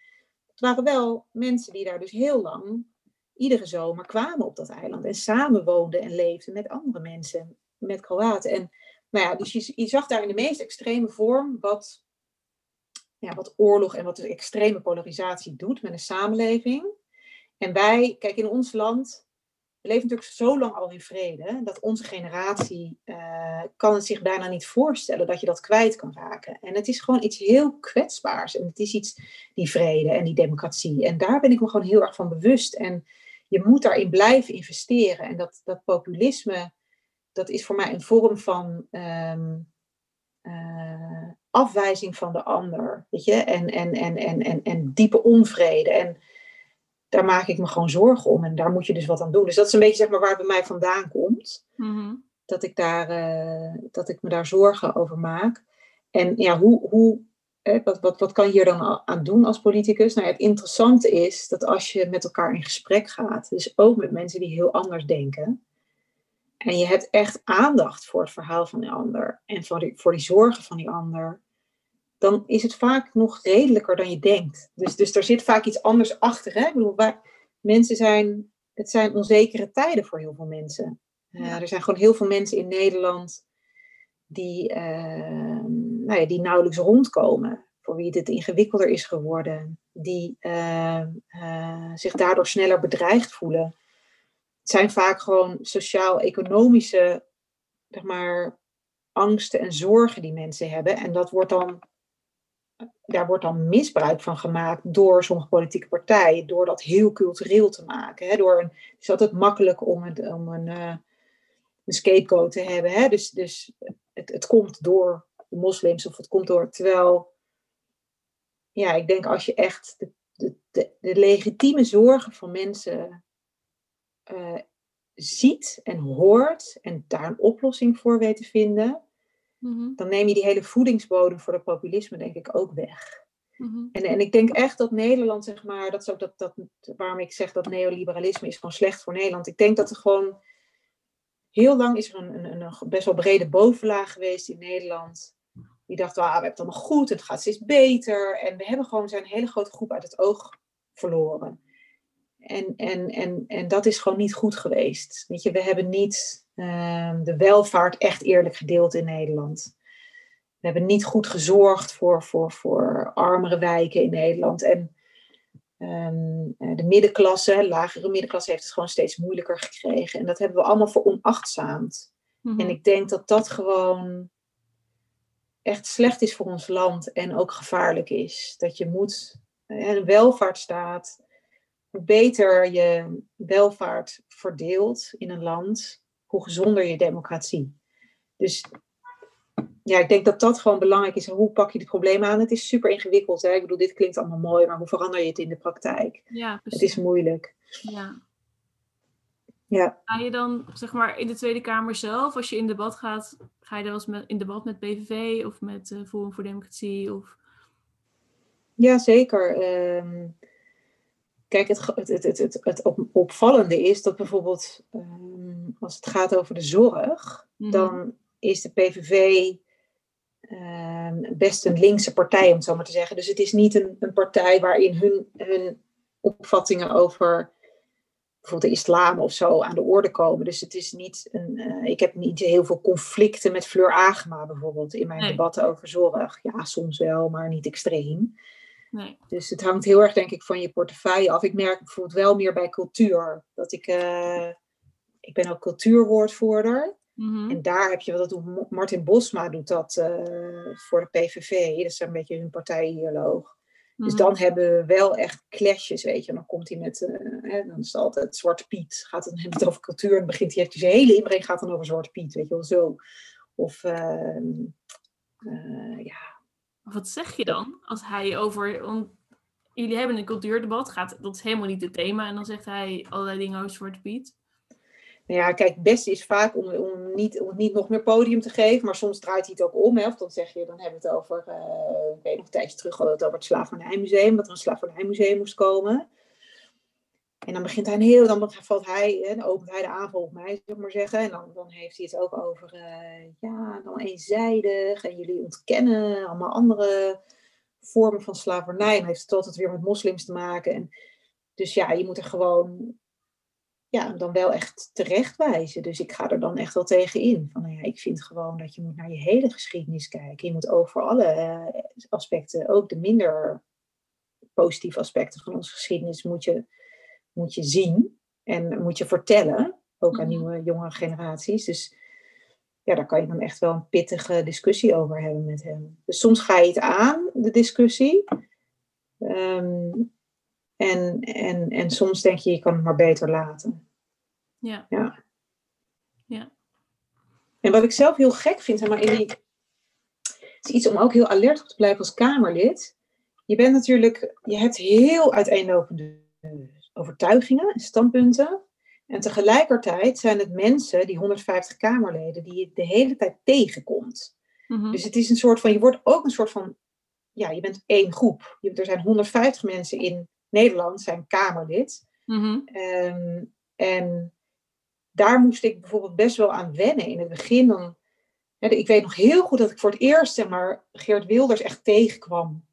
het waren wel mensen die daar dus heel lang, iedere zomer, kwamen op dat eiland. En samen woonden en leefden met andere mensen, met Kroaten. En nou ja, dus je, je zag daar in de meest extreme vorm wat, ja, wat oorlog en wat de extreme polarisatie doet met een samenleving. En wij, kijk, in ons land we leven natuurlijk zo lang al in vrede, dat onze generatie uh, kan het zich bijna niet voorstellen dat je dat kwijt kan raken. En het is gewoon iets heel kwetsbaars. En het is iets, die vrede en die democratie. En daar ben ik me gewoon heel erg van bewust. En je moet daarin blijven investeren. En dat, dat populisme, dat is voor mij een vorm van ehm, eh, afwijzing van de ander. Weet je? En, en, en, en, en, en diepe onvrede. En daar maak ik me gewoon zorgen om. En daar moet je dus wat aan doen. Dus dat is een beetje zeg maar, waar het bij mij vandaan komt. Mhm. Dat, ik daar, uh, dat ik me daar zorgen over maak. En ja, hoe, hoe, wat, wat, wat kan je hier dan aan doen als politicus? Nou, het interessante is dat als je met elkaar in gesprek gaat, dus ook met mensen die heel anders denken, en je hebt echt aandacht voor het verhaal van die ander en voor die, voor die zorgen van die ander, dan is het vaak nog redelijker dan je denkt. Dus, dus er zit vaak iets anders achter. Hè? Ik bedoel, waar, mensen zijn, het zijn onzekere tijden voor heel veel mensen. Uh, er zijn gewoon heel veel mensen in Nederland die, uh, nou ja, die nauwelijks rondkomen. Voor wie dit ingewikkelder is geworden. Die uh, zich daardoor sneller bedreigd voelen. Het zijn vaak gewoon sociaal-economische zeg maar, angsten en zorgen die mensen hebben. En dat wordt dan daar wordt dan misbruik van gemaakt door sommige politieke partijen, door dat heel cultureel te maken. Hè, door een, het is altijd makkelijk om, om een, uh, een scapegoat te hebben. Hè, dus dus het, het komt door de moslims of het komt door. Terwijl, ja, ik denk als je echt de, de, de, legitieme zorgen van mensen uh, ziet en hoort en daar een oplossing voor weet te vinden Mhm. dan neem je die hele voedingsbodem voor het populisme, denk ik, ook weg. Mhm. en, en ik denk echt dat Nederland, zeg maar, dat is ook dat, dat, waarom ik zeg dat neoliberalisme is gewoon slecht voor Nederland. Ik denk dat er gewoon heel lang is er een, een, een best wel brede bovenlaag geweest in Nederland. Die dacht, ah, we hebben het allemaal goed, het gaat steeds beter. En we hebben gewoon zijn een hele grote groep uit het oog verloren. En, en, en, en dat is gewoon niet goed geweest. Weet je, we hebben niet de welvaart echt eerlijk gedeeld in Nederland. We hebben niet goed gezorgd voor, voor, voor armere wijken in Nederland. En ehm, eh, de middenklasse, lagere middenklasse, heeft het gewoon steeds moeilijker gekregen. En dat hebben we allemaal veronachtzaamd. Mhm. En ik denk dat dat gewoon echt slecht is voor ons land en ook gevaarlijk is. Dat je moet, een welvaartsstaat, hoe beter je welvaart verdeelt in een land, hoe gezonder je democratie. Dus ja, ik denk dat dat gewoon belangrijk is. Hoe pak je die problemen aan? Het is super ingewikkeld. Hè? Ik bedoel, dit klinkt allemaal mooi, maar hoe verander je het in de praktijk? Ja, Het is moeilijk. Ja. Ja. Ga je dan, zeg maar, in de Tweede Kamer zelf, als je in debat gaat, ga je dan eens met, in debat met PVV of met eh, Forum voor Democratie? Of... Ja, zeker. Ehm, kijk, het, het, het, het, het, het op- opvallende is dat bijvoorbeeld ehm, als het gaat over de zorg, Mhm. dan is de PVV ehm, best een linkse partij, om het zo maar te zeggen. Dus het is niet een, een partij waarin hun, hun opvattingen over bijvoorbeeld de islam of zo aan de orde komen. Dus het is niet een. eh, ik heb niet heel veel conflicten met Fleur Agema bijvoorbeeld in mijn Nee. debatten over zorg. Ja, soms wel, maar niet extreem. Nee. Dus het hangt heel erg, denk ik, van je portefeuille af. Ik merk bijvoorbeeld wel meer bij cultuur. Dat ik, eh, ik ben ook cultuurwoordvoerder. Mhm. En daar heb je, wat dat doet, Martin Bosma doet dat eh, voor de PVV. Dat is een beetje hun partijideoloog. Dus Mhm. dan hebben we wel echt clashes, weet je. En dan komt hij met, eh, hè, dan is het altijd Zwarte Piet. Gaat het, hebben het over cultuur en dan begint hij, heeft zijn hele inbreng gaat dan over Zwarte Piet, weet je wel, zo. Of, ehm, eh, ja, Wat zeg je dan als hij over. Want jullie hebben een cultuurdebat, gaat, dat is helemaal niet het thema. En dan zegt hij allerlei dingen over Zwarte Piet. Nou ja, kijk, het beste is vaak om, om, niet, om niet nog meer podium te geven, maar soms draait hij het ook om. Hè, of dan zeg je, dan hebben we het over, eh ik weet nog een tijdje terug, hadden het over het Slavernijmuseum, dat er een Slavernijmuseum moest komen. En dan begint hij een heel, dan valt hij, hè, dan opent hij de aanval op mij, zeg maar zeggen. En dan, dan heeft hij het ook over, eh, ja, dan eenzijdig en jullie ontkennen allemaal andere vormen van slavernij. Dan heeft het altijd weer met moslims te maken. En, dus ja, je moet er gewoon ja, dan wel echt terechtwijzen. Dus ik ga er dan echt wel tegen in. Van, nou ja, ik vind gewoon dat je moet naar je hele geschiedenis kijken. Je moet over alle eh, aspecten, ook de minder positieve aspecten van onze geschiedenis, moet je, moet je zien en moet je vertellen. Ook aan Mhm. nieuwe, jongere generaties. Dus ja, daar kan je dan echt wel een pittige discussie over hebben met hem. Dus soms ga je het aan, de discussie. Ehm, en, en, en soms denk je, je kan het maar beter laten. Ja. Ja. Ja. En wat ik zelf heel gek vind, maar, in die, is iets om ook heel alert op te blijven als Kamerlid. Je bent natuurlijk, je hebt heel uiteenlopende overtuigingen en standpunten. En tegelijkertijd zijn het mensen, die 150 Kamerleden, die je de hele tijd tegenkomt. Mhm. Dus het is een soort van, je wordt ook een soort van, ja, je bent één groep. Je, er zijn 150 mensen in Nederland, zijn Kamerlid. Mhm. Ehm, en daar moest ik bijvoorbeeld best wel aan wennen. In het begin dan, ik weet nog heel goed dat ik voor het eerst, zeg maar, Geert Wilders echt tegenkwam.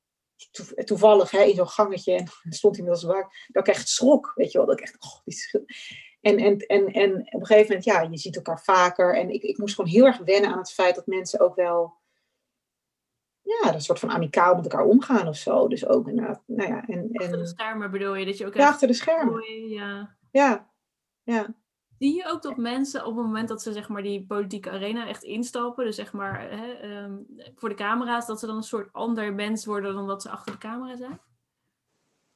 To- toevallig hè, in zo'n gangetje en stond hij als waar. Dat ik echt schrok, weet je wel. Dat ik echt, oh, die en, en, en, en op een gegeven moment, ja, je ziet elkaar vaker. En ik, ik moest gewoon heel erg wennen aan het feit dat mensen ook wel, ja, een soort van amicaal met elkaar omgaan of zo. Dus ook inderdaad, nou ja, en, Achter de en schermen bedoel je dat je ook ja, achter de schermen. mooi, ja. Ja, ja. Zie je ook dat mensen op het moment dat ze zeg maar die politieke arena echt instappen, dus zeg maar hè, ehm, voor de camera's, dat ze dan een soort ander mens worden dan dat ze achter de camera zijn?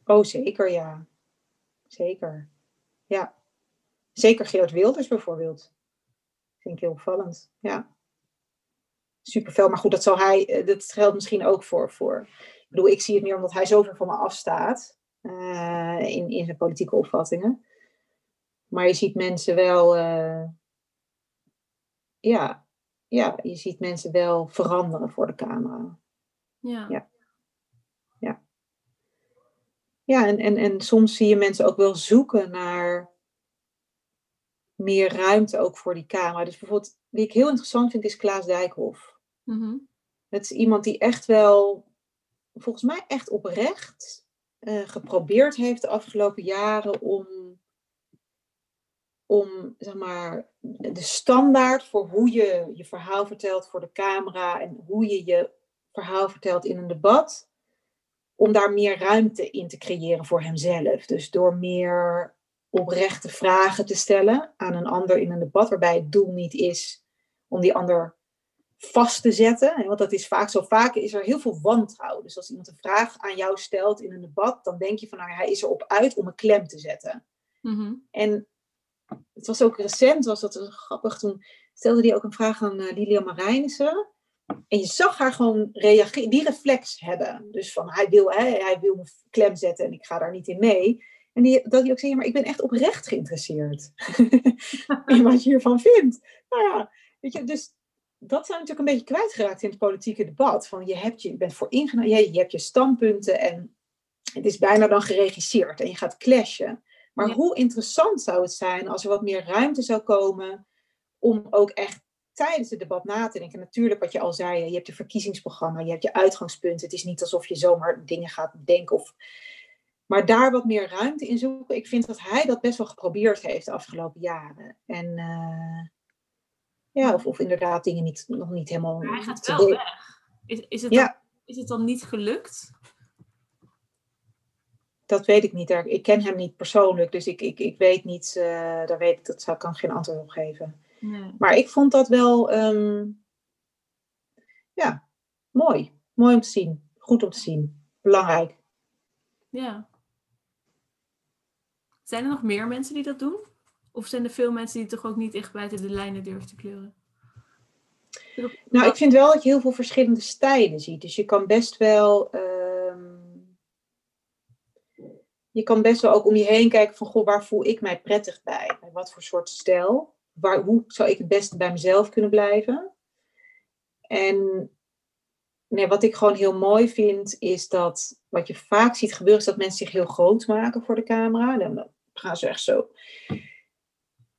Oh, zeker, ja. Zeker. Ja. Zeker Geert Wilders bijvoorbeeld. Vind ik heel opvallend. Ja. Super fel. Maar goed, dat zal hij. eh, Dat geldt misschien ook voor. voor ik bedoel, ik zie het meer omdat hij zo ver van me afstaat. eh, in, in zijn politieke opvattingen. Maar je ziet mensen wel. eh, ja. Ja, je ziet mensen wel veranderen voor de camera. Ja. Ja. Ja, en, en, en soms zie je mensen ook wel zoeken naar meer ruimte ook voor die camera. Dus bijvoorbeeld, wie ik heel interessant vind, is Klaas Dijkhoff. Mhm. Het is iemand die echt wel, volgens mij echt oprecht, eh, geprobeerd heeft de afgelopen jaren om, om zeg maar, de standaard voor hoe je je verhaal vertelt voor de camera en hoe je je verhaal vertelt in een debat, om daar meer ruimte in te creëren voor hemzelf. Dus door meer oprechte vragen te stellen aan een ander in een debat, waarbij het doel niet is om die ander vast te zetten. Want dat is vaak zo. Vaak is er heel veel wantrouwen. Dus als iemand een vraag aan jou stelt in een debat, dan denk je van nou, hij is erop uit om een klem te zetten. Mhm. En het was ook recent, was dat grappig. Toen stelde hij ook een vraag aan uh, Lilian Marijnissen. En je zag haar gewoon reageren, die reflex hebben. Dus van hij wil, hè, hij wil me klem zetten en ik ga daar niet in mee. En die, dat hij ook zei, ja, maar ik ben echt oprecht geïnteresseerd in wat je hiervan vindt. Nou ja, weet je, dus dat zijn natuurlijk een beetje kwijtgeraakt in het politieke debat. Van je, hebt je, je bent voor ingenomen, je, je hebt je standpunten en het is bijna dan geregisseerd en je gaat clashen. Maar hoe interessant zou het zijn als er wat meer ruimte zou komen om ook echt tijdens het debat na te denken. Natuurlijk, wat je al zei, je hebt je verkiezingsprogramma, je hebt je uitgangspunten. Het is niet alsof je zomaar dingen gaat bedenken. Of... Maar daar wat meer ruimte in zoeken. Ik vind dat hij dat best wel geprobeerd heeft de afgelopen jaren. En uh, ja, of, of inderdaad dingen niet, nog niet helemaal. Maar hij gaat wel weg. Is, is, het dan, is het dan niet gelukt? Dat weet ik niet. Ik ken hem niet persoonlijk, dus ik, ik, ik weet niet. Uh, daar weet ik, dat zou, kan ik geen antwoord op geven. Nee. Maar ik vond dat wel, um, ja, mooi. Mooi om te zien. Goed om te zien. Belangrijk. Ja. Zijn er nog meer mensen die dat doen? Of zijn er veel mensen die toch ook niet echt buiten de lijnen durven te kleuren? Nou, ik vind wel dat je heel veel verschillende stijlen ziet. Dus je kan best wel. Um, je kan best wel ook om je heen kijken van goh, waar voel ik mij prettig bij? Wat voor soort stijl? Waar, hoe zou ik het beste bij mezelf kunnen blijven? En wat ik gewoon heel mooi vind, is dat wat je vaak ziet gebeuren, is dat mensen zich heel groot maken voor de camera. Dan gaan ze echt zo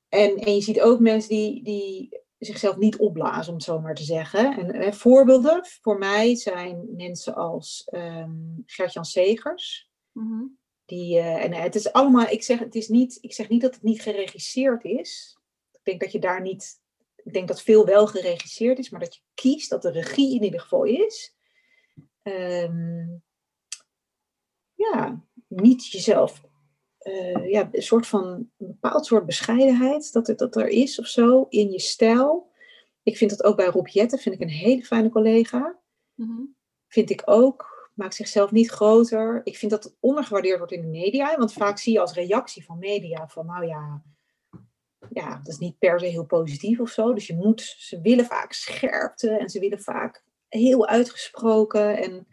en, en je ziet ook mensen die, die zichzelf niet opblazen, om het zo maar te zeggen. En voorbeelden voor mij zijn mensen als um, Gert-Jan Segers. Mm-hmm. Die, uh, en het is allemaal, ik zeg, het is niet, ik zeg niet dat het niet geregisseerd is. Ik denk dat je daar niet, ik denk dat veel wel geregisseerd is, maar dat je kiest dat de regie in ieder geval is. Um, ja, niet jezelf uh, ja, een soort van een bepaald soort bescheidenheid dat er, dat er is of zo in je stijl. Ik vind dat ook bij Rob Jetten, vind ik een hele fijne collega. Mm-hmm. Vind ik ook, maakt zichzelf niet groter. Ik vind dat het ondergewaardeerd wordt in de media, want vaak zie je als reactie van media van nou ja, ja, dat is niet per se heel positief of zo. Dus je moet, ze willen vaak scherpte en ze willen vaak heel uitgesproken en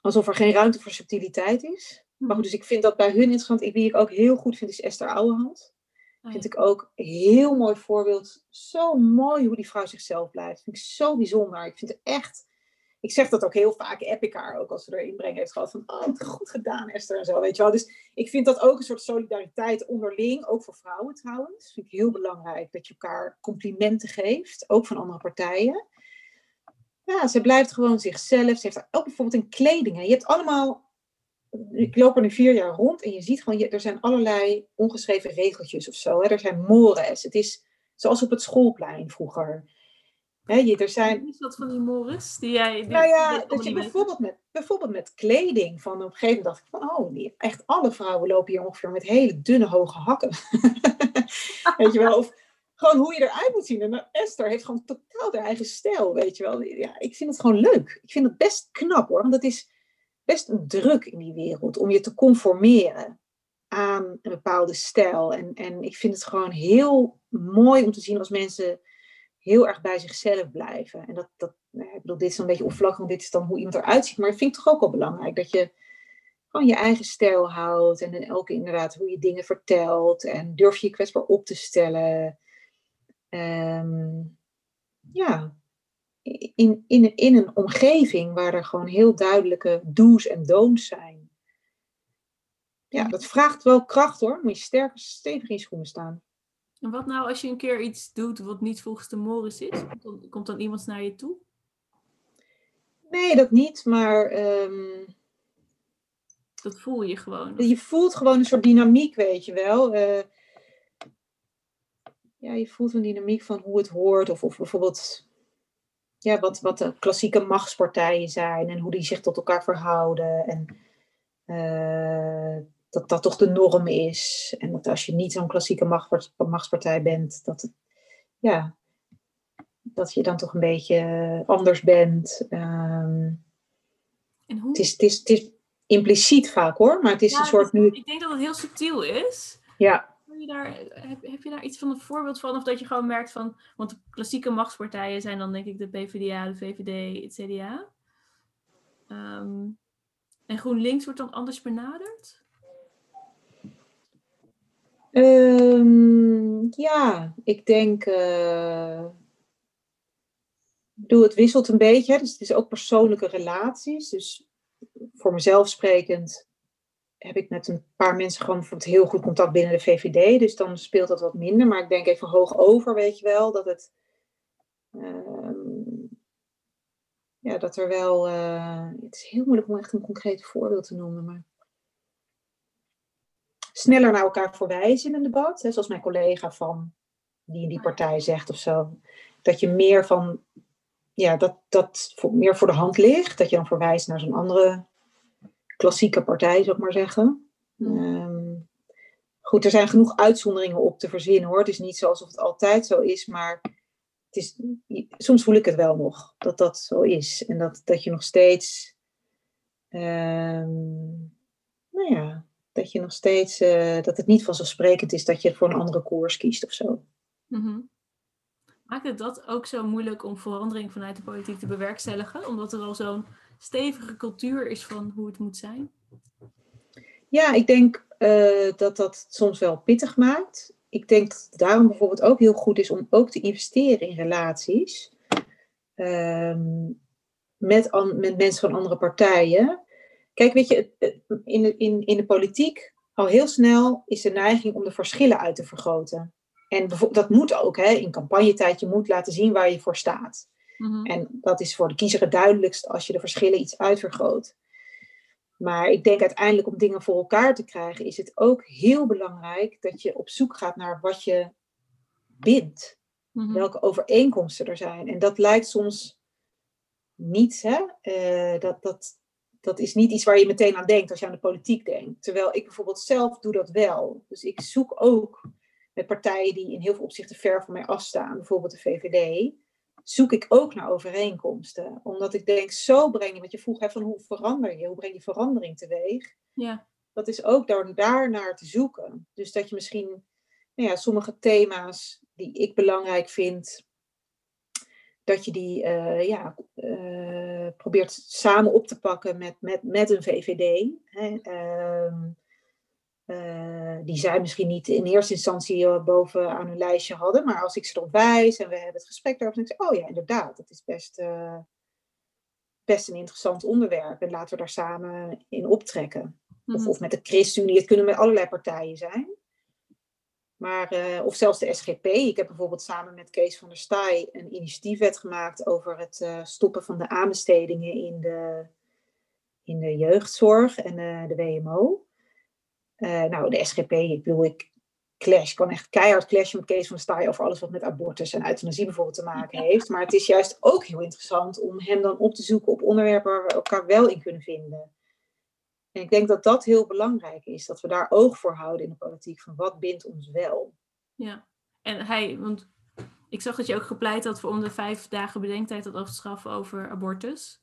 alsof er geen ruimte voor subtiliteit is. Maar goed, dus ik vind dat bij hun interessant. Ik, wie ik ook heel goed vind, is Esther Ouwehand. Oh, Vind ik ook een heel mooi voorbeeld. Zo mooi hoe die vrouw zichzelf blijft. Vind ik zo bijzonder. Ik vind het echt... Ik zeg dat ook heel vaak, heb ik ook als ze er inbreng heeft gehad. Van, oh, goed gedaan Esther en zo, weet je wel. Dus ik vind dat ook een soort solidariteit onderling. Ook voor vrouwen trouwens. Vind ik heel belangrijk dat je elkaar complimenten geeft. Ook van andere partijen. Ja, ze blijft gewoon zichzelf. Ze heeft ook bijvoorbeeld in kleding. Je hebt allemaal ik loop er nu vier jaar rond en je ziet gewoon, er zijn allerlei ongeschreven regeltjes of zo. Hè. Er zijn mores. Het is zoals op het schoolplein vroeger. Hè, je, er zijn... Is dat van die mores? Die jij, die, nou ja, dat je bijvoorbeeld met, bijvoorbeeld met kleding. Van op een gegeven moment dacht ik van, oh, die, echt alle vrouwen lopen hier ongeveer met hele dunne hoge hakken. weet je wel? Of gewoon hoe je eruit moet zien. En Esther heeft gewoon totaal haar eigen stijl, weet je wel. Ja, ik vind het gewoon leuk. Ik vind het best knap hoor, want dat is best een druk in die wereld om je te conformeren aan een bepaalde stijl. En, en ik vind het gewoon heel mooi om te zien als mensen heel erg bij zichzelf blijven. En dat, dat nou ik bedoel, dit is een beetje oppervlakkig, want dit is dan hoe iemand eruit ziet. Maar ik vind het toch ook wel belangrijk dat je gewoon je eigen stijl houdt. En in elke inderdaad hoe je dingen vertelt. En durf je je kwetsbaar op te stellen. Um, ja, in, in, in een omgeving waar er gewoon heel duidelijke do's en don'ts zijn. Ja, dat vraagt wel kracht hoor. Moet je sterk, stevig in je schoenen staan. En wat nou als je een keer iets doet wat niet volgens de Morris is? Komt dan, komt dan iemand naar je toe? Nee, dat niet. Maar um, Dat voel je gewoon. Je voelt gewoon een soort dynamiek, weet je wel. Uh, ja, je voelt een dynamiek van hoe het hoort. Of, of bijvoorbeeld ja, wat, wat de klassieke machtspartijen zijn en hoe die zich tot elkaar verhouden. En uh, dat dat toch de norm is. En dat als je niet zo'n klassieke machtspartij bent, dat, het, ja, dat je dan toch een beetje anders bent. Um, en hoe... het, is, het, is, het is impliciet vaak hoor, maar het is een soort nu. Ik denk dat het heel subtiel is. Ja. Heb je, daar, heb, heb je daar iets van een voorbeeld van? Of dat je gewoon merkt van. Want de klassieke machtspartijen zijn dan denk ik de PvdA, de VVD, het CDA. Um, en GroenLinks wordt dan anders benaderd? Um, ja, ik denk. Uh, doe het wisselt een beetje. Dus het is ook persoonlijke relaties. Dus voor mezelf sprekend heb ik met een paar mensen gewoon bijvoorbeeld heel goed contact binnen de VVD. Dus dan speelt dat wat minder. Maar ik denk even hoog over, weet je wel, dat het. Uh, ja, dat er wel. Uh, het is heel moeilijk om echt een concreet voorbeeld te noemen. Maar sneller naar elkaar verwijzen in een debat. Hè, zoals mijn collega van die in die partij zegt of zo. Dat je meer van. Ja, dat dat voor, meer voor de hand ligt. Dat je dan verwijst naar zo'n andere klassieke partij, zou ik maar zeggen. Um, goed, er zijn genoeg uitzonderingen op te verzinnen hoor. Het is niet zo alsof het altijd zo is, maar het is, soms voel ik het wel nog dat dat zo is. En dat, dat je nog steeds, um, nou ja, dat je nog steeds, uh, dat het niet vanzelfsprekend is dat je voor een andere koers kiest of zo. Mm Maakt het dat ook zo moeilijk om verandering vanuit de politiek te bewerkstelligen? Omdat er al zo'n stevige cultuur is van hoe het moet zijn? Ja, ik denk uh, dat dat soms wel pittig maakt. Ik denk dat het daarom bijvoorbeeld ook heel goed is om ook te investeren in relaties. Um, met, met mensen van andere partijen. Kijk, weet je, in de, in, in de politiek al heel snel is de neiging om de verschillen uit te vergroten. En dat moet ook, hè, in campagnetijd, je moet laten zien waar je voor staat. Mhm. En dat is voor de kiezer het duidelijkst als je de verschillen iets uitvergroot. Maar ik denk uiteindelijk om dingen voor elkaar te krijgen, is het ook heel belangrijk dat je op zoek gaat naar wat je bindt. Mhm. Welke overeenkomsten er zijn. En dat lijkt soms niet, hè? Uh, dat, dat, dat is niet iets waar je meteen aan denkt als je aan de politiek denkt. Terwijl ik bijvoorbeeld zelf doe dat wel. Dus ik zoek ook met partijen die in heel veel opzichten ver van mij afstaan, bijvoorbeeld de VVD, zoek ik ook naar overeenkomsten. Omdat ik denk, zo breng je, wat je vroeg hè, van hoe verander je, hoe breng je verandering teweeg. Ja. Dat is ook door daar naar te zoeken. Dus dat je misschien nou ja, sommige thema's die ik belangrijk vind, dat je die uh, ja, uh, probeert samen op te pakken met, met, met een VVD. Hè. Uh, die zij misschien niet in eerste instantie boven aan hun lijstje hadden. Maar als ik ze erop wijs en we hebben het gesprek daarover, dan denk ik, oh ja, inderdaad, dat is best, best een interessant onderwerp. En laten we daar samen in optrekken. of, mhm. of met de ChristenUnie, het kunnen met allerlei partijen zijn. Maar, uh, of zelfs de SGP. Ik heb bijvoorbeeld samen met Kees van der Staaij een initiatiefwet gemaakt over het uh, stoppen van de aanbestedingen in de, in de jeugdzorg en uh, de WMO. nou, de SGP, ik bedoel, ik clash, kan echt keihard clashen met Kees van der Staaij over alles wat met abortus en euthanasie bijvoorbeeld te maken heeft. Maar het is juist ook heel interessant om hem dan op te zoeken op onderwerpen waar we elkaar wel in kunnen vinden. En ik denk dat dat heel belangrijk is, dat we daar oog voor houden in de politiek, van wat bindt ons wel. Ja, en hij, want ik zag dat je ook gepleit had voor om de vijf dagen bedenktijd af te schaffen over abortus.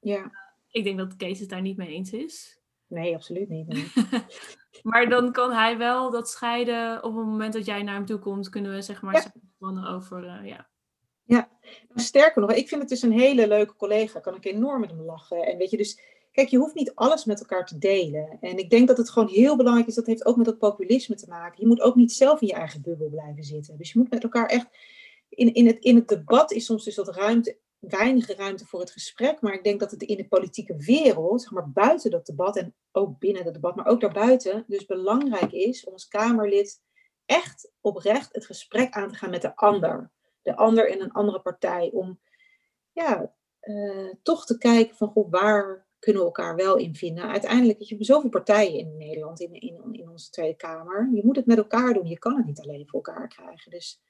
Ja. Ik denk dat Kees het daar niet mee eens is. Nee, absoluut niet. maar dan kan hij wel dat scheiden op het moment dat jij naar hem toe komt, kunnen we zeg maar ja. over, uh, ja. Ja, sterker nog, ik vind het dus een hele leuke collega. Kan ik enorm met hem lachen. En weet je, dus Kijk, je hoeft niet alles met elkaar te delen. En ik denk dat het gewoon heel belangrijk is, dat heeft ook met dat populisme te maken. Je moet ook niet zelf in je eigen bubbel blijven zitten. Dus je moet met elkaar echt. In, in, het, in het debat is soms dus dat ruimte, weinige ruimte voor het gesprek. Maar ik denk dat het in de politieke wereld, zeg maar buiten dat debat en ook binnen het debat, maar ook daarbuiten, dus belangrijk is om als Kamerlid echt oprecht het gesprek aan te gaan met de ander. De ander in een andere partij. Om ja, uh, toch te kijken van goh, waar kunnen we elkaar wel in vinden. Uiteindelijk, je hebt zoveel partijen in Nederland, in, in, in onze Tweede Kamer. Je moet het met elkaar doen. Je kan het niet alleen voor elkaar krijgen. Dus,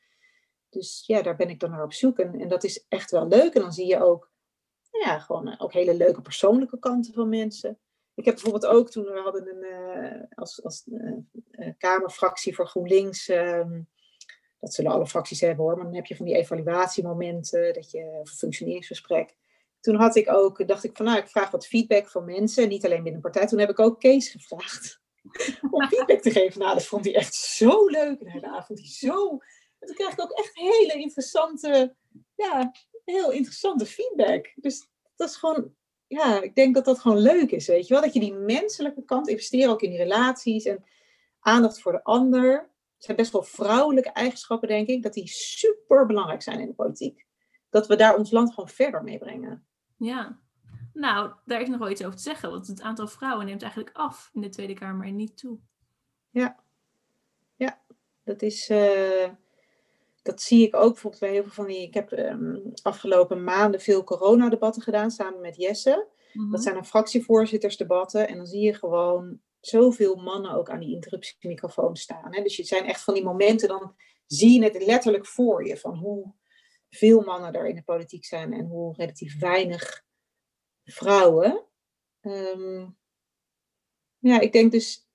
dus ja, daar ben ik dan naar op zoek. En, en dat is echt wel leuk. En dan zie je ook, ja, gewoon eh, ook hele leuke persoonlijke kanten van mensen. Ik heb bijvoorbeeld ook toen we hadden een, uh, als, als uh, Kamerfractie voor GroenLinks. Uh, dat zullen alle fracties hebben hoor. Maar dan heb je van die evaluatiemomenten, dat je functioneringsgesprek toen had ik ook, dacht ik van nou, ik vraag wat feedback van mensen, niet alleen binnen de partij. Toen heb ik ook Kees gevraagd om feedback te geven. Nou, dat vond hij echt zo leuk. En daarna vond hij zo. En toen kreeg ik ook echt hele interessante, ja, heel interessante feedback. Dus dat is gewoon, ja, ik denk dat dat gewoon leuk is, weet je wel. Dat je die menselijke kant, investeert ook in die relaties en aandacht voor de ander. Het zijn best wel vrouwelijke eigenschappen, denk ik, dat die super belangrijk zijn in de politiek. Dat we daar ons land gewoon verder mee brengen. Ja, nou, daar is nog wel iets over te zeggen, want het aantal vrouwen neemt eigenlijk af in de Tweede Kamer en niet toe. Ja, ja dat is. Uh, dat zie ik ook bijvoorbeeld bij heel veel van die. Ik heb um, afgelopen maanden veel coronadebatten gedaan samen met Jesse. Mm -hmm. Dat zijn dan fractievoorzittersdebatten. En dan zie je gewoon zoveel mannen ook aan die interruptiemicrofoon staan. Hè? Dus het zijn echt van die momenten, dan zie je het letterlijk voor je. Van hoe veel mannen daar in de politiek zijn en hoe relatief weinig vrouwen. Um, ja, ik denk dus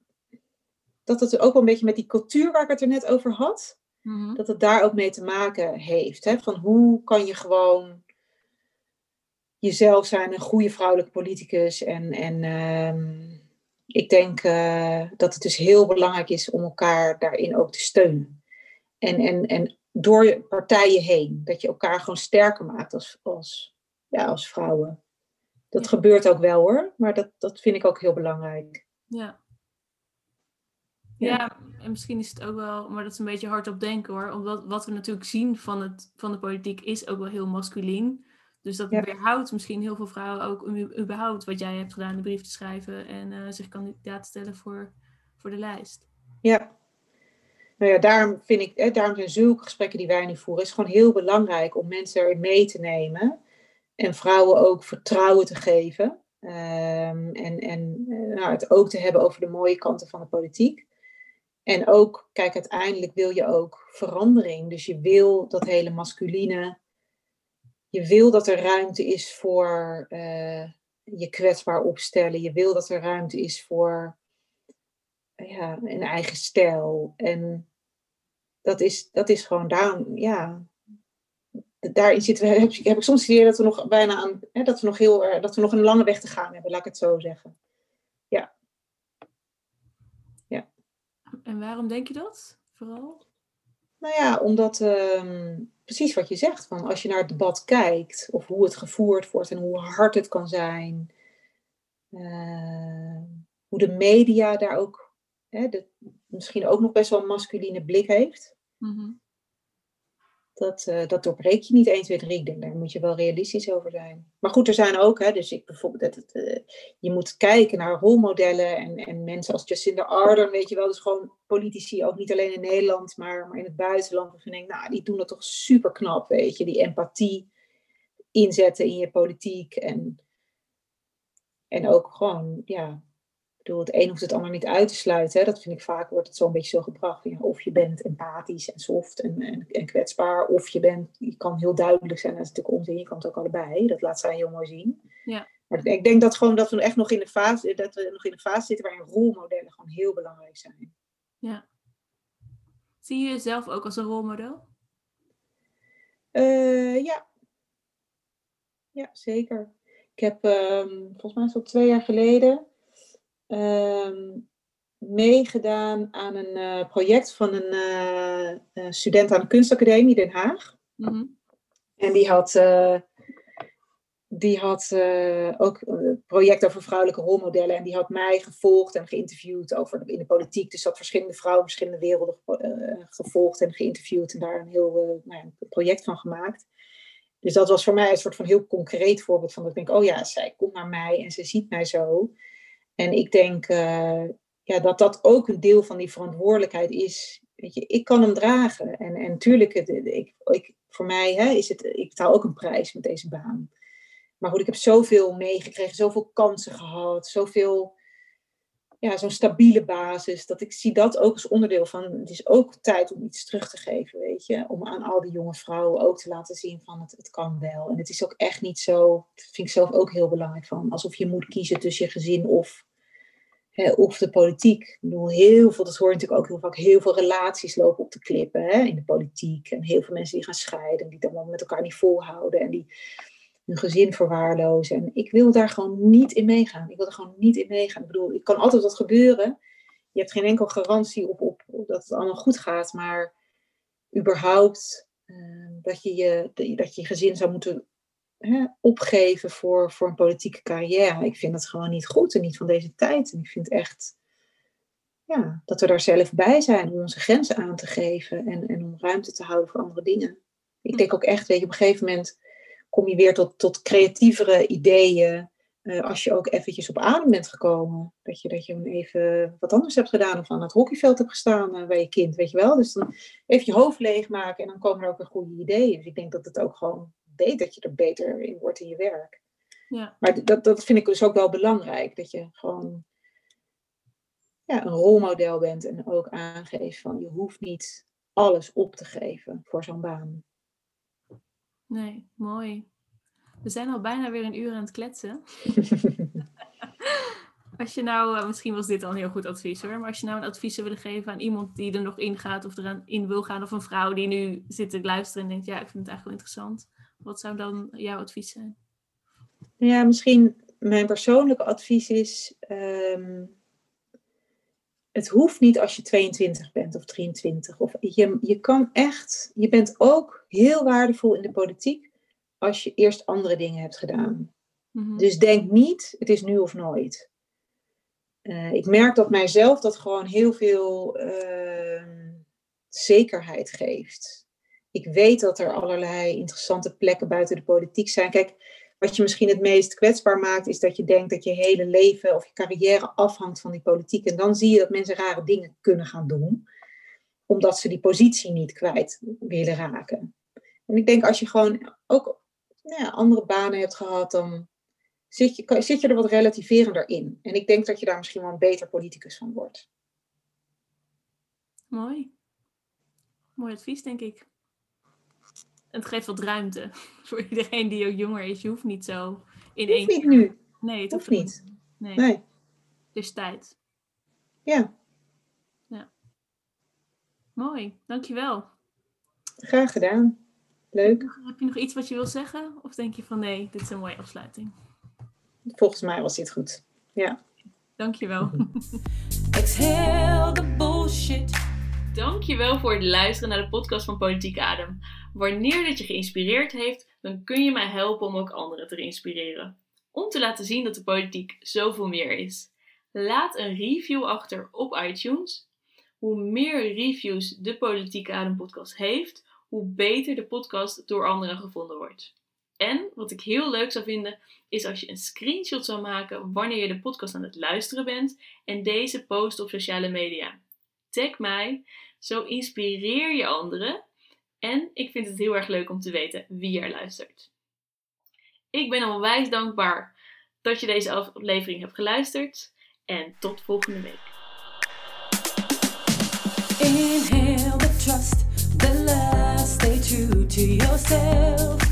dat het ook wel een beetje met die cultuur waar ik het er net over had, mm-hmm. dat het daar ook mee te maken heeft. Hè? Van hoe kan je gewoon jezelf zijn, een goede vrouwelijke politicus. En, en um, ik denk uh, dat het dus heel belangrijk is om elkaar daarin ook te steunen. En, en, en door je partijen heen. Dat je elkaar gewoon sterker maakt als, als, ja, als vrouwen. Dat gebeurt ook wel hoor, maar dat, dat vind ik ook heel belangrijk. Ja. ja. Ja, en misschien is het ook wel, maar dat is een beetje hard op denken hoor. Omdat wat we natuurlijk zien van, het, van de politiek is ook wel heel masculien. Dus dat ja. weerhoudt misschien heel veel vrouwen ook om überhaupt wat jij hebt gedaan, de brief te schrijven en uh, zich kandidaat te stellen voor, voor de lijst. Ja, nou ja, daarom vind ik, hè, daarom zijn zulke gesprekken die wij nu voeren, is gewoon heel belangrijk om mensen erin mee te nemen. En vrouwen ook vertrouwen te geven. Um, en en nou, het ook te hebben over de mooie kanten van de politiek. En ook, kijk, uiteindelijk wil je ook verandering. Dus je wil dat hele masculine. Je wil dat er ruimte is voor uh, je kwetsbaar opstellen. Je wil dat er ruimte is voor ja, een eigen stijl. En dat is, dat is gewoon daarom, ja. Daarin zitten we, heb, heb ik soms het idee dat we nog bijna aan, hè, dat we nog heel dat we nog een lange weg te gaan hebben, laat ik het zo zeggen. Ja. Ja. En waarom denk je dat vooral? Nou ja, omdat uh, precies wat je zegt, van als je naar het debat kijkt, of hoe het gevoerd wordt en hoe hard het kan zijn, uh, hoe de media daar ook hè, de, misschien ook nog best wel een masculine blik heeft. Mm-hmm. Dat, uh, dat doorbreek je niet 1, 2, 3. Ik denk, daar moet je wel realistisch over zijn. Maar goed, er zijn ook, hè, dus ik bijvoorbeeld, dat, uh, je moet kijken naar rolmodellen en, en mensen als Jacinda Ardern, weet je wel, dus gewoon politici, ook niet alleen in Nederland, maar, maar in het buitenland. Of je denkt, nou, die doen dat toch super knap, weet je, die empathie inzetten in je politiek en, en ook gewoon, ja, bedoel, het een hoeft het ander niet uit te sluiten. Hè. Dat vind ik vaak, wordt het zo'n beetje zo gebracht. Ja, of je bent empathisch en soft en, en, en, kwetsbaar. Of je, bent, je kan heel duidelijk zijn. Dat is natuurlijk onzin. Je kan het ook allebei. Dat laat zij heel mooi zien. Ja. Maar ik denk dat, gewoon, dat we echt nog in de fase, dat we nog in de fase zitten waarin rolmodellen gewoon heel belangrijk zijn. Ja. Zie je jezelf ook als een rolmodel? Uh, ja. Ja, zeker. Ik heb um, volgens mij zo twee jaar geleden meegedaan aan een uh, project van een uh, student aan de Kunstacademie Den Haag. Mm-hmm. En die had, die had ook een project over vrouwelijke rolmodellen. En die had mij gevolgd en geïnterviewd over in de politiek. Dus had verschillende vrouwen, verschillende werelden gevolgd en geïnterviewd. En daar een heel nou project van gemaakt. Dus dat was voor mij een soort van heel concreet voorbeeld van dat ik denk, oh ja, zij komt naar mij en ze ziet mij zo. En ik denk uh, ja, dat dat ook een deel van die verantwoordelijkheid is. Weet je, ik kan hem dragen. En, en tuurlijk, ik, ik, voor mij hè, is het, ik betaal ook een prijs met deze baan. Maar goed, ik heb zoveel meegekregen, zoveel kansen gehad, zoveel, ja, zo'n stabiele basis. Dat ik zie dat ook als onderdeel van, het is ook tijd om iets terug te geven, weet je. Om aan al die jonge vrouwen ook te laten zien van het, het kan wel. En het is ook echt niet zo, dat vind ik zelf ook heel belangrijk van, alsof je moet kiezen tussen je gezin of of de politiek. Ik bedoel, heel veel, dat hoor je natuurlijk ook heel vaak, heel veel relaties lopen op de klippen hè, in de politiek. En heel veel mensen die gaan scheiden, die het allemaal met elkaar niet volhouden en die hun gezin verwaarlozen. En ik wil daar gewoon niet in meegaan. Ik wil er gewoon niet in meegaan. Ik bedoel, het kan altijd wat gebeuren. Je hebt geen enkel garantie op, op, dat het allemaal goed gaat, maar überhaupt uh, dat, je je, dat je gezin zou moeten opgeven voor, voor een politieke carrière. Ik vind dat gewoon niet goed en niet van deze tijd. En ik vind echt ja, dat we daar zelf bij zijn om onze grenzen aan te geven en, en om ruimte te houden voor andere dingen. Ik denk ook echt, weet je, op een gegeven moment kom je weer tot, tot creatievere ideeën. Uh, als je ook eventjes op adem bent gekomen. Dat je, dat je even wat anders hebt gedaan. Of aan het hockeyveld hebt gestaan uh, bij je kind, weet je wel. Dus dan even je hoofd leegmaken en dan komen er ook weer goede ideeën. Dus ik denk dat het ook gewoon weet dat je er beter in wordt in je werk. Ja. Maar dat, dat vind ik dus ook wel belangrijk. Dat je gewoon ja, een rolmodel bent en ook aangeeft van je hoeft niet alles op te geven voor zo'n baan. Nee, mooi. We zijn al bijna weer een uur aan het kletsen. als je nou, eh, misschien was dit al een heel goed advies hoor, maar als je nou een advies zou willen geven aan iemand die er nog in gaat of eraan in wil gaan, of een vrouw die nu zit te luisteren en denkt, ja, ik vind het eigenlijk wel interessant. Wat zou dan jouw advies zijn? Ja, misschien mijn persoonlijke advies is: ehm, het hoeft niet als je 22 bent of 23. Of je, je kan echt, je bent ook heel waardevol in de politiek als je eerst andere dingen hebt gedaan. Mhm. Dus denk niet, het is nu of nooit. Uh, ik merk dat mijzelf dat gewoon heel veel uh, zekerheid geeft ik weet dat er allerlei interessante plekken buiten de politiek zijn. Kijk, wat je misschien het meest kwetsbaar maakt, is dat je denkt dat je hele leven of je carrière afhangt van die politiek. En dan zie je dat mensen rare dingen kunnen gaan doen, omdat ze die positie niet kwijt willen raken. En ik denk als je gewoon ook nou ja, andere banen hebt gehad, dan zit je, zit je er wat relativerender in. En ik denk dat je daar misschien wel een beter politicus van wordt. Mooi. Mooi advies, denk ik het geeft wat ruimte voor iedereen die ook jonger is. Je hoeft niet zo in één niet nu. Nee, het hoeft niet. Nee. nee. Het is tijd. Ja. Ja. Mooi, dankjewel. Graag gedaan. Leuk. Heb je nog iets wat je wil zeggen? Of denk je van nee, dit is een mooie afsluiting? Volgens mij was dit goed. Ja. Dankjewel. Exhale the bullshit. Dankjewel voor het luisteren naar de podcast van Politiek Adem. Wanneer dit je geïnspireerd heeft, dan kun je mij helpen om ook anderen te inspireren. Om te laten zien dat de politiek zoveel meer is. Laat een review achter op iTunes. Hoe meer reviews de Politiek Adem podcast heeft, hoe beter de podcast door anderen gevonden wordt. En wat ik heel leuk zou vinden, is als je een screenshot zou maken wanneer je de podcast aan het luisteren bent en deze post op sociale media. Tag mij, zo inspireer je anderen en ik vind het heel erg leuk om te weten wie er luistert. Ik ben onwijs dankbaar dat je deze aflevering hebt geluisterd en tot volgende week. Inhale the trust, the love, stay true to yourself.